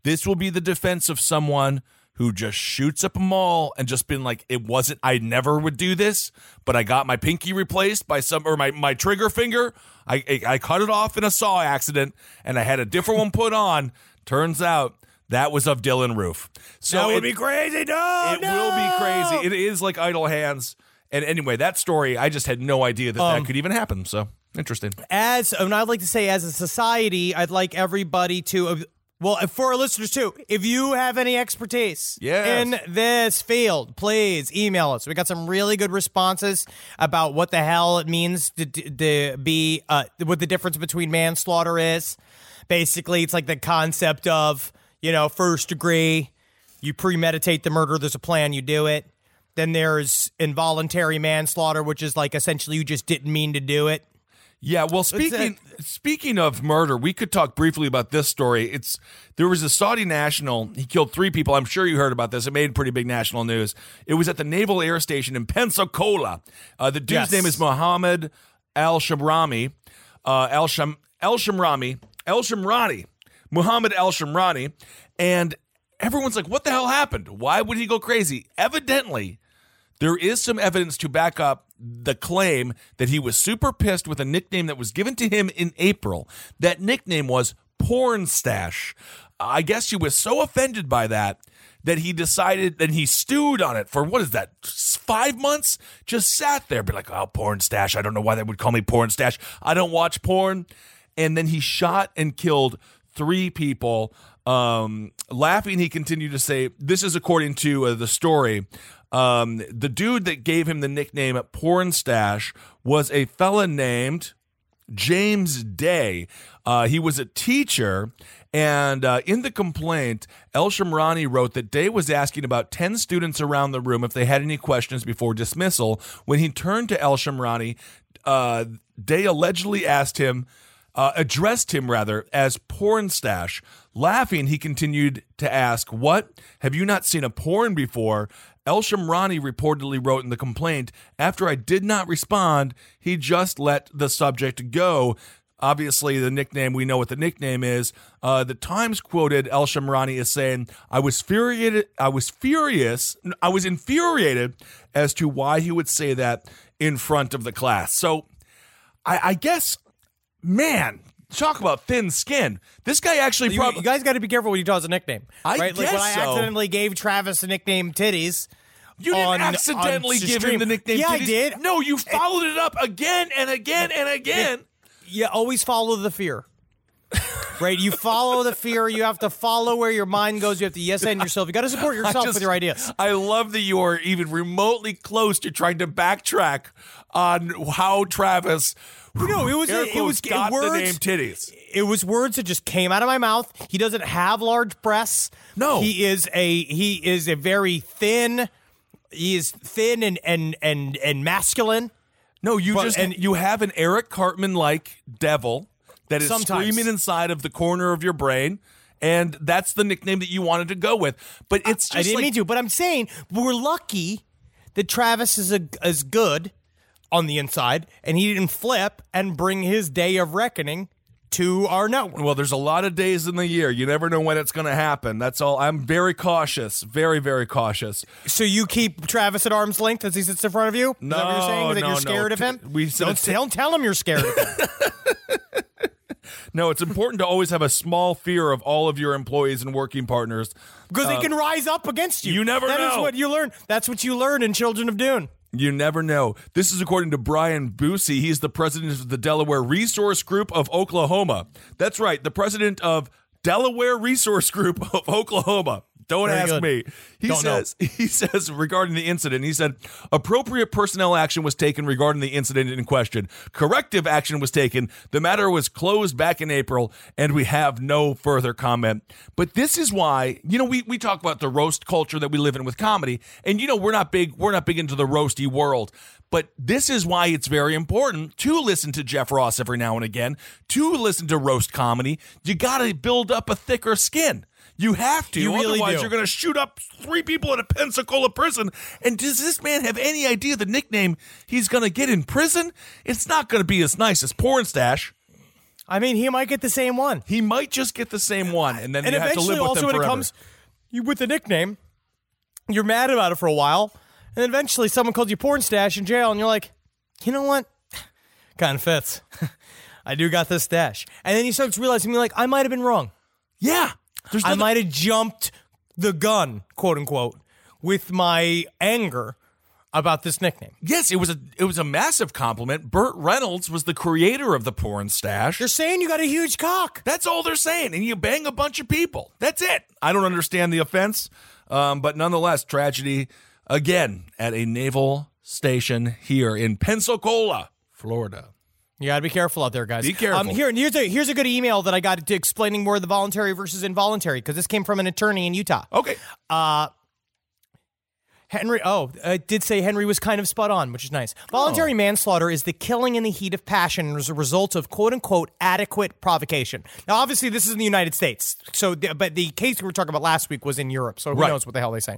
this will be the defense of someone who just shoots up a mall and just been like, it wasn't. I never would do this, but I got my pinky replaced by some or my my trigger finger. I I, I cut it off in a saw accident, and I had a different one put on. Turns out. That was of Dylann Roof. So that would it- be crazy. No, it will be crazy. It is like idle hands. And anyway, that story, I just had no idea that Um, that could even happen. So interesting. as and I'd like to say, as a society, I'd like everybody to. Well, for our listeners too, if you have any expertise Yes. in this field, please email us. We got some really good responses about what the hell it means to, to, to be, uh, what the difference between manslaughter is. Basically, it's like the concept of, you know, first degree, you premeditate the murder, there's a plan, you do it. Then there's involuntary manslaughter, which is like essentially you just didn't mean to do it. Yeah, well, speaking speaking of murder, we could talk briefly about this story. It's there was a Saudi national. He killed three people. I'm sure you heard about this. It made pretty big national news. It was at the Naval Air Station in Pensacola. Uh, the dude's Yes. name is Mohammed Al Shamrami. Uh, Al Sham Al Shamrami. Al Shamrani. Muhammad Al Shamrani. And everyone's like, "What the hell happened? Why would he go crazy?" Evidently, there is some evidence to back up the claim that he was super pissed with a nickname that was given to him in April. That nickname was Porn Stash. I guess he was so offended by that that he decided that he stewed on it for what is that five months? Just sat there be like oh porn stash. I don't know why they would call me porn stash. I don't watch porn. And then he shot and killed three people. Um, laughing he continued to say this is according to uh, the story um, the dude that gave him the nickname porn stash was a fella named James Day. Uh, he was a teacher, and uh, in the complaint, El Shamrani wrote that Day was asking about 10 students around the room if they had any questions before dismissal. When he turned to El Shamrani, uh, Day allegedly asked him, uh, addressed him rather, as porn stash. Laughing, he continued to ask, What? Have you not seen a porn before? El Shamrani reportedly wrote in the complaint, After I did not respond, he just let the subject go. Obviously, the nickname, we know what the nickname is. Uh, the Times quoted El Shamrani as saying, I was furiated, I was furious, I was infuriated as to why he would say that in front of the class. So I, I guess, man, talk about thin skin. This guy actually You, probably. you guys got to be careful when you toss a nickname. I right? like when guess I so. accidentally gave Travis the nickname Titties. You didn't on- accidentally on give him the nickname. Yeah, I did. No, you followed it up again and again and again. You always follow the fear. right? You follow the fear. You have to follow where your mind goes. You have to yes and yourself. You got to support yourself just- with your ideas. I love that you are even remotely close to trying to backtrack on how Travis. No, it was air it quotes, was got words, the name titties. It was words that just came out of my mouth. He doesn't have large breasts. No. he is a he is a very thin. He is thin and and and and masculine. No, you But- just and- you have an Eric Cartman like devil that is Sometimes. screaming inside of the corner of your brain, and that's the nickname that you wanted to go with. But it's just I didn't like, mean to, but I'm saying we're lucky that Travis is a, as good on the inside, and he didn't flip and bring his day of reckoning to our network. Well, there's a lot of days in the year. You never know when it's going to happen. That's all. I'm very cautious, very, very cautious. So you keep Travis at arm's length as he sits in front of you? Is that what you're No, saying? That no, you're no. scared of him? We don't, it's- don't tell him you're scared of him. No, it's important to always have a small fear of all of your employees and working partners. Because they uh, can rise up against you. you never That is know. what you learn. That's what you learn in Children of Dune. You never know. This is according to Brian Busey. He's the president of the Delaware Resource Group of Oklahoma. That's right, the president of Delaware Resource Group of Oklahoma. Don't Very ask good. me. He Don't know. says he says regarding the incident, he said appropriate personnel action was taken regarding the incident in question. Corrective action was taken. The matter was closed back in April, and we have no further comment. But this is why, you know, we, we talk about the roast culture that we live in with comedy, and you know, we're not big we're not big into the roasty world. But this is why it's very important to listen to Jeff Ross every now and again, to listen to roast comedy. You got to build up a thicker skin. You have to. You really Otherwise, do. you're going to shoot up three people in a Pensacola prison. And does this man have any idea the nickname he's going to get in prison? It's not going to be as nice as Porn Stash. I mean, he might get the same one. He might just get the same one, and then and you have to live with also them when forever. it comes you with the nickname, you're mad about it for a while, and then eventually someone calls you porn stash in jail, and you're like, you know what, kind of fits. I do got this stash, and then you start realizing you're like, I might have been wrong. yeah, there's I nothing- might have jumped the gun, quote unquote, with my anger about this nickname. Yes, it was a it was a massive compliment. Burt Reynolds was the creator of the Porn Stash. They're saying you got a huge cock. That's all they're saying, and you bang a bunch of people. That's it. I don't understand the offense, um, but nonetheless, tragedy again at a naval station here in Pensacola, Florida. You got to be careful out there, guys. Be careful. Um, here, here's a here's a good email that I got to explaining more of the voluntary versus involuntary because this came from an attorney in Utah. Okay, Uh, Henry, oh, it did say Henry was kind of spot on, which is nice. Voluntary Oh. manslaughter is the killing in the heat of passion as a result of quote unquote adequate provocation. Now, obviously, this is in the United States. So, the- but the case we were talking about last week was in Europe. So, who Right. knows what the hell they say?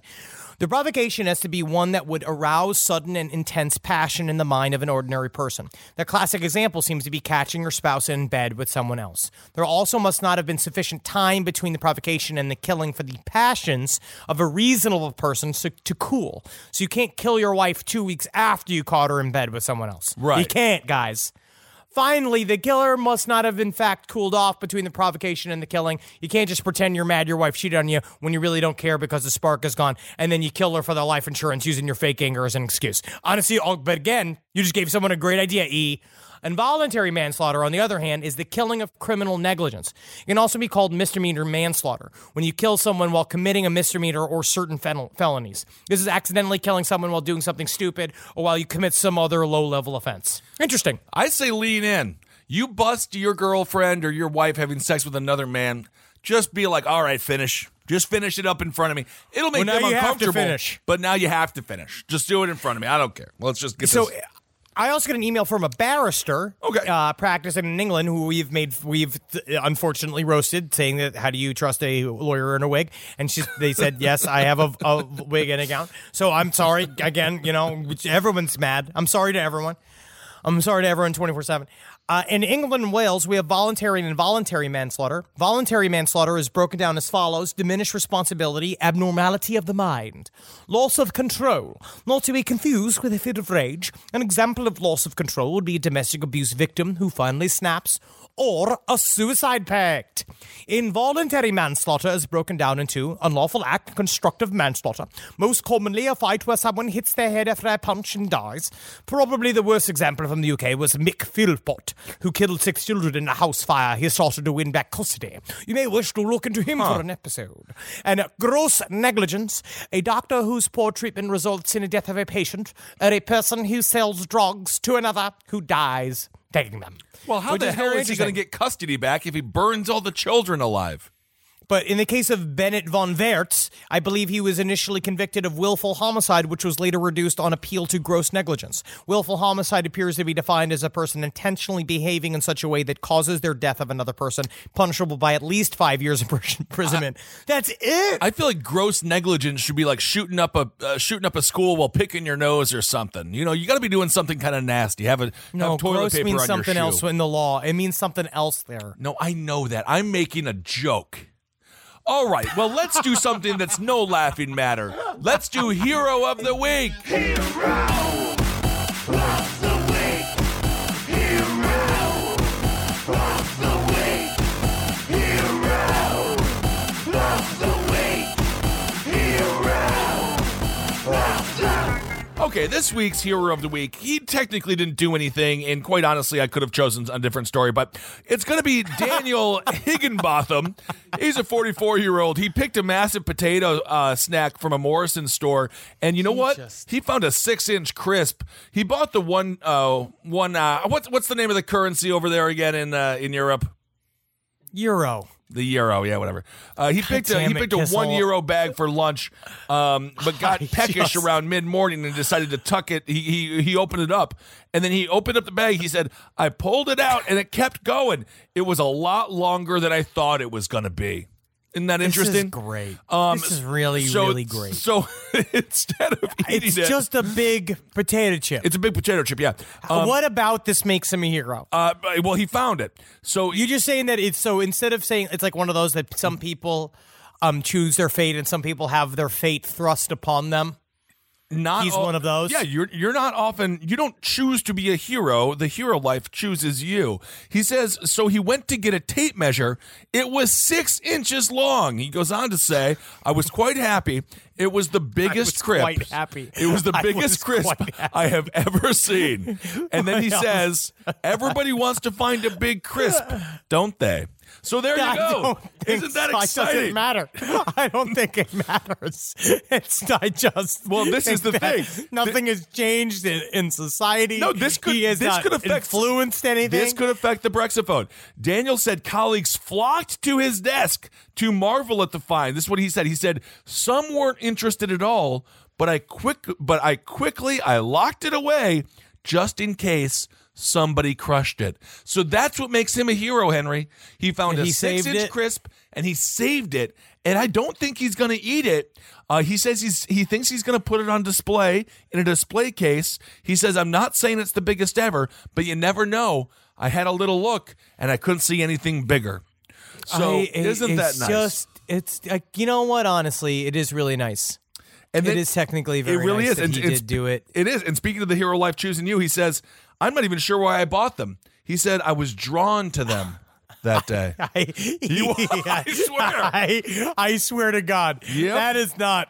The provocation has to be one that would arouse sudden and intense passion in the mind of an ordinary person. The classic example seems to be catching your spouse in bed with someone else. There also must not have been sufficient time between the provocation and the killing for the passions of a reasonable person to, to cool. So you can't kill your wife two weeks after you caught her in bed with someone else. Right. You can't, guys. Finally, the killer must not have in fact cooled off between the provocation and the killing. You can't just pretend you're mad your wife cheated on you when you really don't care because the spark is gone, and then you kill her for their life insurance using your fake anger as an excuse. Honestly, oh, but again, you just gave someone a great idea, E. Involuntary manslaughter, on the other hand, is the killing of criminal negligence. It can also be called misdemeanor manslaughter when you kill someone while committing a misdemeanor or certain fel- felonies. This is accidentally killing someone while doing something stupid or while you commit some other low level offense. Interesting. I say lean in. You bust your girlfriend or your wife having sex with another man. Just be like, all right, finish. Just finish it up in front of me. It'll make Well, now them you have to uncomfortable. finish. But now you have to finish. Just do it in front of me. I don't care. Let's just get So this. I also got an email from a barrister, Okay. uh, practicing in England, who we've made we've uh, unfortunately roasted, saying that how do you trust a lawyer in a wig? And she's they said yes, I have a, a wig and a gown. So I'm sorry again. You know, everyone's mad. I'm sorry to everyone. I'm sorry to everyone 24 7. Uh, in England and Wales, we have voluntary and involuntary manslaughter. Voluntary manslaughter is broken down as follows diminished responsibility, abnormality of the mind, loss of control, not to be confused with a fit of rage. An example of loss of control would be a domestic abuse victim who finally snaps, or a suicide pact. Involuntary manslaughter is broken down into unlawful act, constructive manslaughter. Most commonly, a fight where someone hits their head after a punch and dies. Probably the worst example from the UK was Mick Philpott, who killed six children in a house fire he started to win back custody. You may wish to look into him for an episode. And gross negligence, a doctor whose poor treatment results in the death of a patient, or a person who sells drugs to another who dies taking them. well, how Which the hell is he going to get custody back if he burns all the children alive? But in the case of Bennett von Wertz, I believe he was initially convicted of willful homicide, which was later reduced on appeal to gross negligence. Willful homicide appears to be defined as a person intentionally behaving in such a way that causes their death of another person, punishable by at least five years of imprisonment. That's it. I feel like gross negligence should be like shooting up a uh, shooting up a school while picking your nose or something. You know, you got to be doing something kind of nasty. Have a no, have toilet gross paper means something else in the law. It means something else there. No, I know that. I'm making a joke. All right, well, let's do something that's no laughing matter. Let's do Hero of the Week. Okay, this week's hero of the week, he technically didn't do anything, and quite honestly, I could have chosen a different story, but it's going to be Daniel Higginbotham. He's a 44 year old. He picked a massive potato uh, snack from a Morrison store, and you know what? He found a six inch crisp. He bought the one, uh, one. Uh, what's what's the name of the currency over there again in uh, in Europe? Euro. The euro, yeah, whatever. Uh, he picked a, he it, picked a Kissel. one euro bag for lunch, um, but got peckish just- around mid morning and decided to tuck it. He, he he opened it up, and then he opened up the bag. He said, "I pulled it out, and it kept going. It was a lot longer than I thought it was going to be." Isn't that This is interesting? great. Um, this is really, so- really great. So instead of eating It's it, just a big potato chip. it's a big potato chip. Yeah. Um, what about this makes him a hero? Uh, well, he found it. So You're just saying that it's so instead of saying it's like one of those that some people um choose their fate and some people have their fate thrust upon them. Not He's al- one of those? Yeah, you're you're not often you don't choose to be a hero. The hero life chooses you. He says so. He went to get a tape measure. It was six inches long. He goes on to say, "I was quite happy. It was the biggest was crisp. quite happy. It was the I biggest was crisp. I have ever seen." And then he says, "Everybody wants to find a big crisp, don't they?" So there I you go. Isn't that so. It exciting? doesn't matter. I don't think it matters. It's I just Well, this is the thing. Nothing has changed in, in society. No, this could this could affect influenced anything. This could affect the Brexit vote. Daniel said colleagues flocked to his desk to marvel at the find. This is what he said. He said some weren't interested at all, but I quick but I quickly I locked it away just in case somebody crushed it. So that's what makes him a hero, Henry. He found And a he six saved inch it? crisp and he saved it. And I don't think he's going to eat it. Uh, he says he's he thinks he's going to put it on display in a display case. He says I'm not saying it's the biggest ever, but you never know. I had a little look and I couldn't see anything bigger. So I- it- isn't that nice? Just it's like you know what? Honestly, it is really nice. and it is technically very it really nice is. and he did do it. It is. And speaking of the hero life choosing you, he says I'm not even sure why I bought them. He said I was drawn to them that day. I, You- I swear. I, I swear to God, Yep. that is not.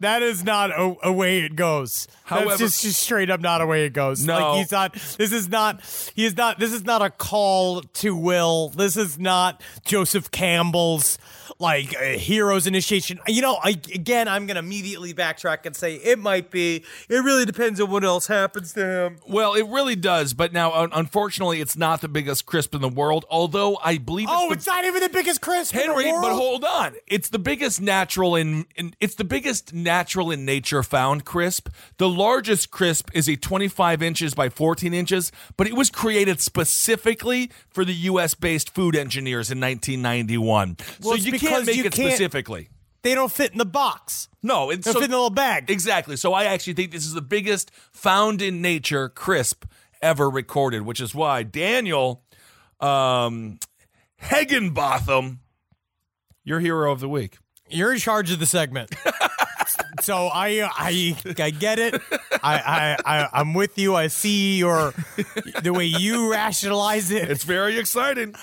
That is not a, a way it goes. However- That's just, just straight up not a way it goes. No. like he's not. This is not. He is not. This is not a call to will. This is not Joseph Campbell's like uh, hero's initiation. You know, I, again, I'm gonna immediately backtrack and say it might be. It really depends on what else happens to him. Well, it really does, but now un- unfortunately, it's not the biggest crisp in the world. Although I believe it's Oh, the it's not even the biggest crisp. in the Henry, but hold on. It's the biggest natural in, in it's the biggest natural in nature found crisp. The largest crisp is a 25 inches by 14 inches, but it was created specifically for the US based food engineers in 1991. Well, so you can't because make you it can't- specifically. They don't fit in the box. No, it's They so, fit in the little bag. Exactly. So I actually think this is the biggest found in nature crisp ever recorded, which is why Daniel um, Higginbotham, your hero of the week. You're in charge of the segment. so I I I get it. I, I I I'm with you. I see your the way you rationalize it. It's very exciting.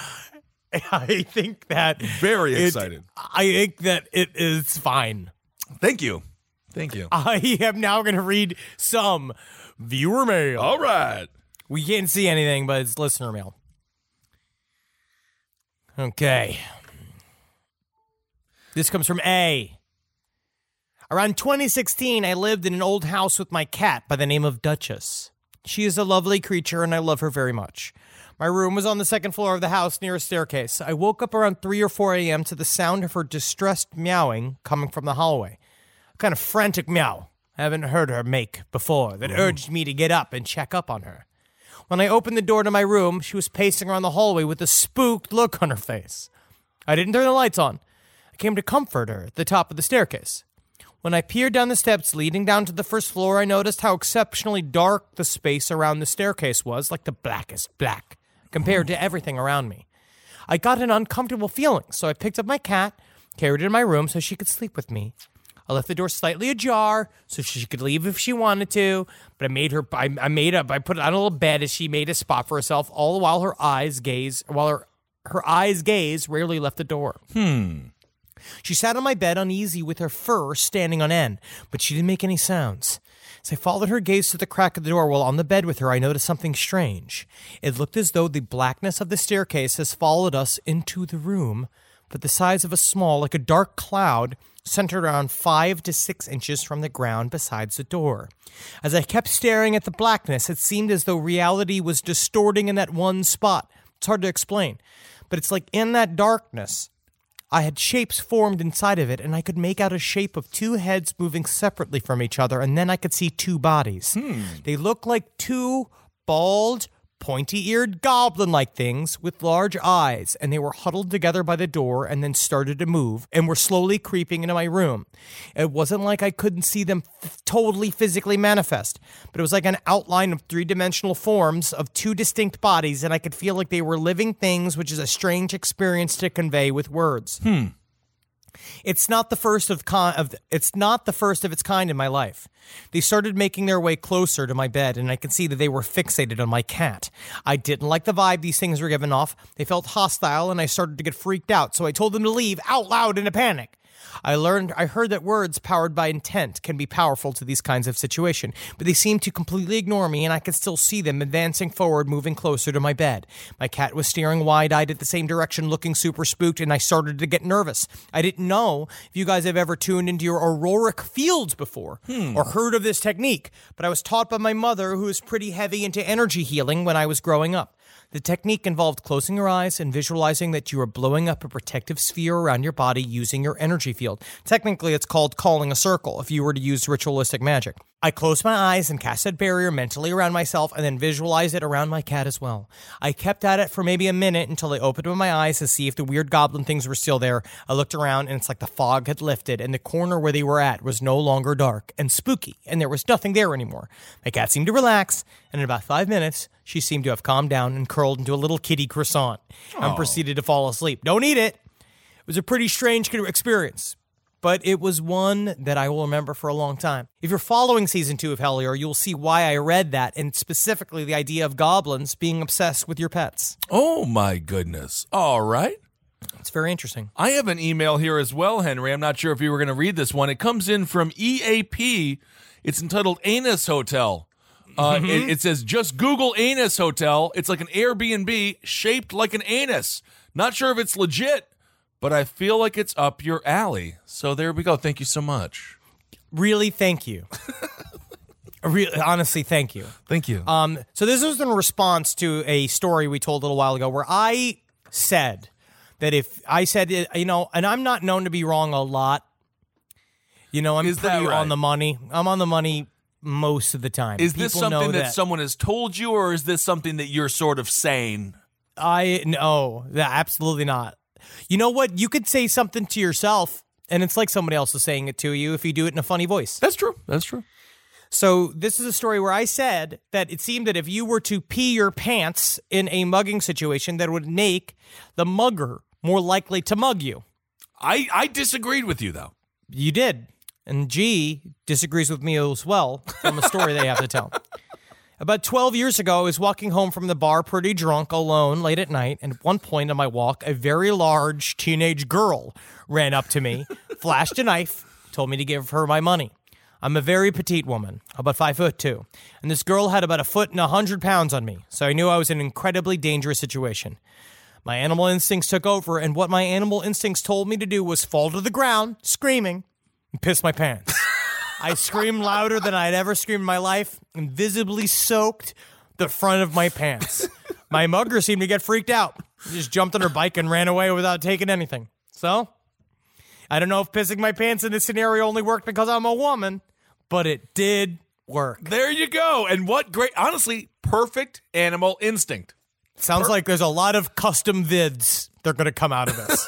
I think that Very it- I think that it is fine. Thank you. Thank you. I am now going to read some viewer mail. All right. We can't see anything, but it's listener mail. Okay. This comes from A. Around 2016, I lived in an old house with my cat by the name of Duchess. She is a lovely creature and I love her very much. My room was on the second floor of the house near a staircase. I woke up around 3 or 4 a.m. to the sound of her distressed meowing coming from the hallway. A kind of frantic meow I haven't heard her make before that mm-hmm. urged me to get up and check up on her. When I opened the door to my room, she was pacing around the hallway with a spooked look on her face. I didn't turn the lights on. I came to comfort her at the top of the staircase. When I peered down the steps leading down to the first floor, I noticed how exceptionally dark the space around the staircase was, like the blackest black, compared to everything around me. I got an uncomfortable feeling, so I picked up my cat, carried it in my room so she could sleep with me. I left the door slightly ajar so she could leave if she wanted to, but I made her. I, I made up. I put it on a little bed as she made a spot for herself, all the while her eyes gaze, while her her eyes gaze rarely left the door. Hmm. She sat on my bed uneasy with her fur standing on end, but she didn't make any sounds. As I followed her gaze to the crack of the door while on the bed with her, I noticed something strange. It looked as though the blackness of the staircase has followed us into the room, but the size of a small, like a dark cloud, centered around five to six inches from the ground besides the door. As I kept staring at the blackness, it seemed as though reality was distorting in that one spot. It's hard to explain, but it's like in that darkness, I had shapes formed inside of it, and I could make out a shape of two heads moving separately from each other, and then I could see two bodies. Hmm. They looked like two bald, pointy eared goblin like things with large eyes, and they were huddled together by the door and then started to move and were slowly creeping into my room. It wasn't like I couldn't see them f- totally physically manifest, but it was like an outline of three dimensional forms of two distinct bodies, and I could feel like they were living things, which is a strange experience to convey with words. Hmm. It's not the first of con- of it's not the first of its kind in my life. They started making their way closer to my bed and I could see that they were fixated on my cat. I didn't like the vibe these things were giving off. They felt hostile and I started to get freaked out, so I told them to leave out loud in a panic. I learned I heard that words powered by intent can be powerful to these kinds of situation, but they seemed to completely ignore me and I could still see them advancing forward, moving closer to my bed. My cat was staring wide-eyed at the same direction, looking super spooked, and I started to get nervous. I didn't know if you guys have ever tuned into your auroric fields before hmm. or heard of this technique, but I was taught by my mother who was pretty heavy into energy healing when I was growing up. The technique involved closing your eyes and visualizing that you are blowing up a protective sphere around your body using your energy field. Technically, it's called calling a circle if you were to use ritualistic magic. I closed my eyes and cast that barrier mentally around myself and then visualized it around my cat as well. I kept at it for maybe a minute until I opened my eyes to see if the weird goblin things were still there. I looked around and it's like the fog had lifted and the corner where they were at was no longer dark and spooky and there was nothing there anymore. My cat seemed to relax and in about five minutes, she seemed to have calmed down and curled into a little kitty croissant and proceeded to fall asleep. Don't eat it. It was a pretty strange experience, but it was one that I will remember for a long time. If you're following season two of Hellier, you'll see why I read that, and specifically the idea of goblins being obsessed with your pets. Oh my goodness. All right. It's very interesting. I have an email here as well, Henry. I'm not sure if you were going to read this one. It comes in from EAP. It's entitled Anus Hotel. Uh, it, it says, just Google Anus Hotel. It's like an Airbnb shaped like an anus. Not sure if it's legit, but I feel like it's up your alley. So there we go. Thank you so much. Really, thank you. Really, honestly, thank you. Thank you. Um, so this was in response to a story we told a little while ago where I said that if I said it, you know, and I'm not known to be wrong a lot. You know, I'm Is that pretty right? on the money. I'm on the money most of the time. is this People know something that, someone has told you, or is this something that you're sort of saying? I no, absolutely not. You know what? You could say something to yourself, and it's like somebody else is saying it to you if you do it in a funny voice. That's true. That's true. So this is a story where I said that it seemed that if you were to pee your pants in a mugging situation, that would make the mugger more likely to mug you. I, I disagreed with you, though. You did. And G disagrees with me as well from a story they have to tell. About 12 years ago, I was walking home from the bar pretty drunk alone late at night. And at one point on my walk, a very large teenage girl ran up to me, flashed a knife, told me to give her my money. I'm a very petite woman, about five foot two, and this girl had about a foot and a hundred pounds on me, so I knew I was in an incredibly dangerous situation. My animal instincts took over, and what my animal instincts told me to do was fall to the ground, screaming, and piss my pants. I screamed louder than I'd ever screamed in my life and visibly soaked the front of my pants. My mugger seemed to get freaked out. He just jumped on her bike and ran away without taking anything. So, I don't know if pissing my pants in this scenario only worked because I'm a woman, but it did work. There you go. And what great, honestly, perfect animal instinct. Sounds like there's a lot of custom vids that are going to come out of this.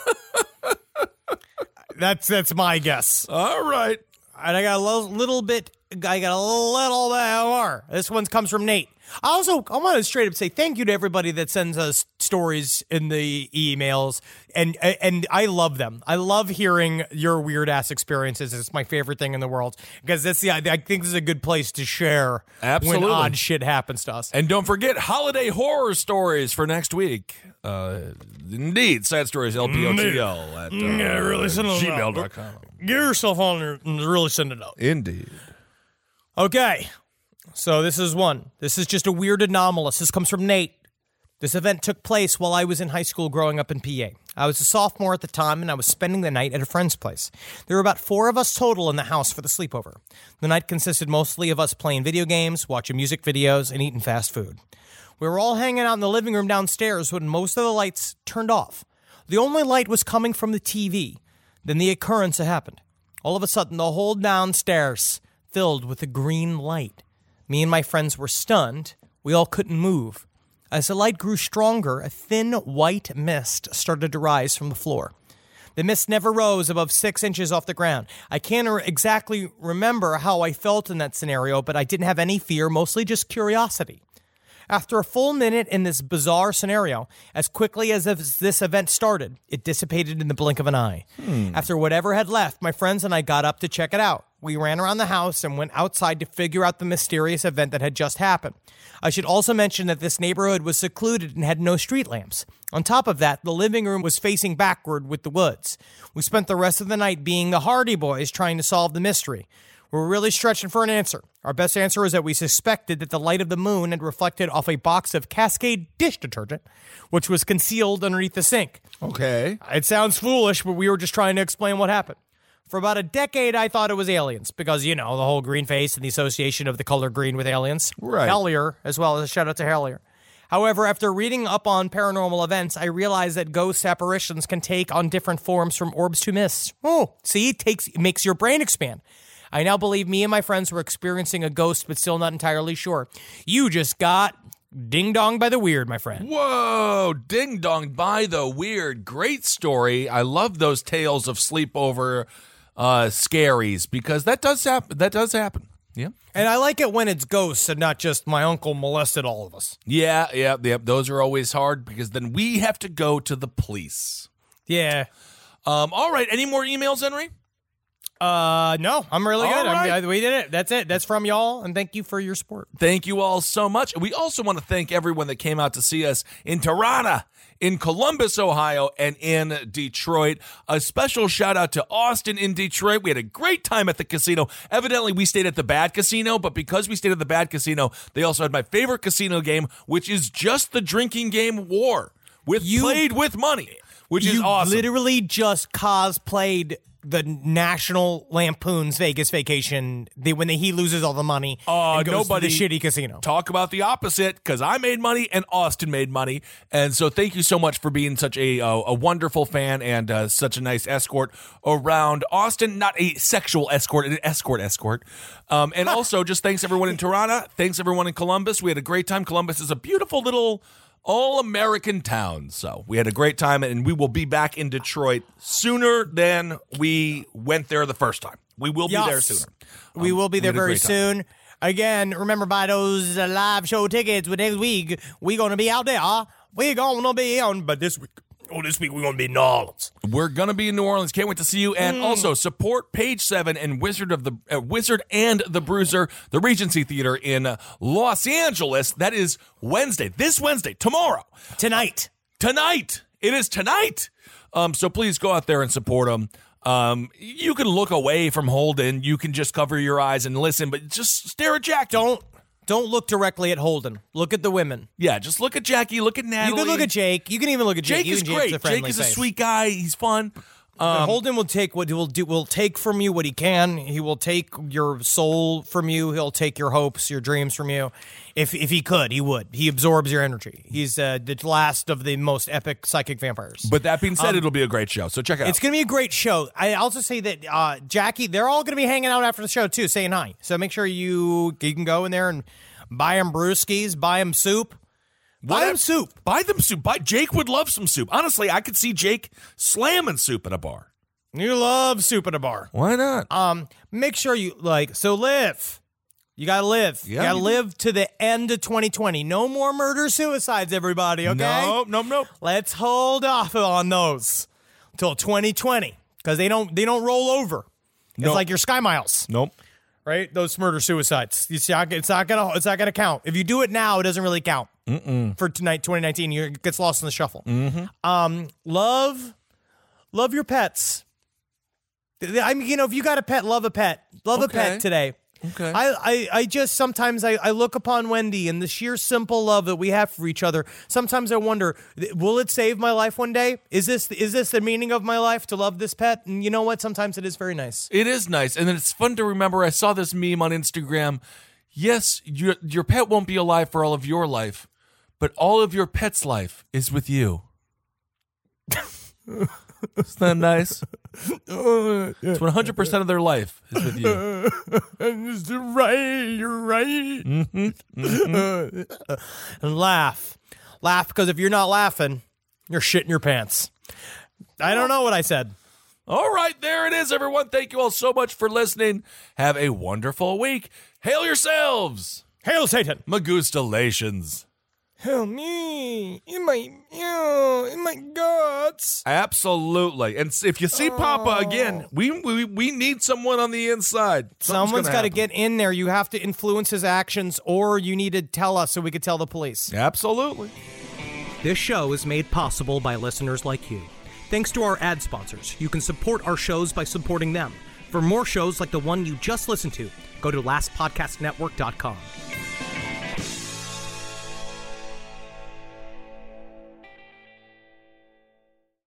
that's that's my guess. All right. And I got a little, little bit. I got a little bit more. This one comes from Nate. I also I want to straight up say thank you to everybody that sends us stories in the emails, and and I love them. I love hearing your weird ass experiences. It's my favorite thing in the world because that's the I think this is a good place to share Absolutely. when odd shit happens to us. And don't forget holiday horror stories for next week. Uh, indeed, side stories LPOTL at uh, Yeah, really send it gmail.com. Get yourself on there and really send it out. Indeed. Okay, so this is one. This is just a weird anomalous. This comes from Nate. This event took place while I was in high school growing up in PA. I was a sophomore at the time and I was spending the night at a friend's place. There were about four of us total in the house for the sleepover. The night consisted mostly of us playing video games, watching music videos, and eating fast food. We were all hanging out in the living room downstairs when most of the lights turned off. The only light was coming from the TV. Then the occurrence happened. All of a sudden, the whole downstairs filled with a green light. Me and my friends were stunned. We all couldn't move. As the light grew stronger, a thin white mist started to rise from the floor. The mist never rose above six inches off the ground. I can't exactly remember how I felt in that scenario, but I didn't have any fear, mostly just curiosity. After a full minute in this bizarre scenario, as quickly as this event started, it dissipated in the blink of an eye. Hmm. After whatever had left, my friends and I got up to check it out. We ran around the house and went outside to figure out the mysterious event that had just happened. I should also mention that this neighborhood was secluded and had no street lamps. On top of that, the living room was facing backward with the woods. We spent the rest of the night being the Hardy Boys trying to solve the mystery. We were really stretching for an answer. Our best answer is that we suspected that the light of the moon had reflected off a box of Cascade dish detergent, which was concealed underneath the sink. Okay. It sounds foolish, but we were just trying to explain what happened. For about a decade, I thought it was aliens because, you know, the whole green face and the association of the color green with aliens. Right. Hellier, as well as a shout out to Hellier. However, after reading up on paranormal events, I realized that ghost apparitions can take on different forms from orbs to mists. Oh, see, it takes it makes your brain expand. I now believe me and my friends were experiencing a ghost, but still not entirely sure. You just got ding dong by the weird, my friend. Whoa, ding dong by the weird. Great story. I love those tales of sleepover uh scaries because that does happen. That does happen. Yeah. And I like it when it's ghosts and not just my uncle molested all of us. Yeah, yeah, yeah. Those are always hard because then we have to go to the police. Yeah. Um, all right. Any more emails, Henry? Uh, no, I'm really All good. I'm- I- we did it. That's it. That's from y'all, and thank you for your support. Thank you all so much. We also want to thank everyone that came out to see us in Toronto, in Columbus, Ohio, and in Detroit. A special shout out to Austin in Detroit. We had a great time at the casino. Evidently, we stayed at the bad casino, but because we stayed at the bad casino, they also had my favorite casino game, which is just the drinking game War with You- played with money, which is awesome. literally just cosplayed the National Lampoon's Vegas Vacation. They, when they, he loses all the money, Uh, and goes nobody to the shitty casino. Talk about the opposite because I made money and Austin made money, and so thank you so much for being such a uh, a wonderful fan and uh, such a nice escort around Austin. Not a sexual escort, an escort escort. Um, and also just thanks everyone in Toronto. Thanks everyone in Columbus. We had a great time. Columbus is a beautiful little. All American town. So we had a great time, and we will be back in Detroit sooner than we went there the first time. We will be there sooner. we Um, will be there very time. soon. Again, remember buy those uh, live show tickets with next week. We're gonna be out there. We're gonna be on, but this week, oh, this week we're gonna be in New Orleans. We're gonna be in New Orleans. Can't wait to see you. And Mm. also support Page Seven and Wizard of the uh, Wizard and the Bruiser, the Regency Theater in uh, Los Angeles. That is Wednesday. This Wednesday, tomorrow, Tonight, tonight. It is tonight. Um, so please go out there and support them. Um, you can look away from Holden. You can just cover your eyes and listen, but just stare at Jack. don't don't look directly at Holden. Look at the women. Yeah, just look at Jackie. Look at Natalie. You can look at Jake. You can even look at Jake. Jake. Is great. a Jake is a face. sweet guy. He's fun. Um, Holden will take what he will do. Will take from you what he can. He will take your soul from you. He'll take your hopes, your dreams from you. If if he could, he would. He absorbs your energy. He's uh, the last of the most epic psychic vampires. But that being said, it'll be a great show. So check it out. Um, It's going to be a great show. I also say that uh, Jackie, they're all going to be hanging out after the show too, saying hi. So make sure you you can go in there and buy them brewskis, buy them soup, buy them soup. Buy them soup. Buy Jake would love some soup. Honestly, I could see Jake slamming soup at a bar. You love soup at a bar. Why not? Um, make sure you like so live. You gotta live. you gotta you do. live to the end of 2020. No more murder suicides, everybody. Okay. No, no, no. Let's hold off on those until 2020 because they don't they don't roll over. It's like your Sky Miles, Nope. right? Those murder suicides. You see, it's not gonna it's not gonna count. If you do it now, it doesn't really count. For tonight, 2019, you it gets lost in the shuffle. Mm-hmm. Um, love, love your pets. I mean, you know, if you got a pet, love a pet. Love a pet today. Okay. I, I, I just sometimes I, I look upon Wendy and the sheer simple love that we have for each other. Sometimes I wonder, will it save my life one day? Is this is this the meaning of my life to love this pet? And you know what? Sometimes it is very nice. It is nice, and it's fun to remember. I saw this meme on Instagram. Yes, your your pet won't be alive for all of your life, but all of your pet's life is with you. Isn't that nice? It's one hundred percent of their life is with you. It's right, you're right. Mm-hmm, mm-hmm. Uh, and laugh, laugh because if you're not laughing, you're shitting your pants. I don't know what I said. All right, there it is, everyone. Thank you all so much for listening. Have a wonderful week. Hail yourselves. Hail Satan! Magustalations. Help me in my ew, in my guts. Absolutely. And if you see Papa again, oh. we, we we need someone on the inside. Something's Someone's gonna got to get in there. You have to influence his actions, or you need to tell us so we could tell the police. Absolutely. This show is made possible by listeners like you. Thanks to our ad sponsors, you can support our shows by supporting them. For more shows like the one you just listened to, go to lastpodcastnetwork.com.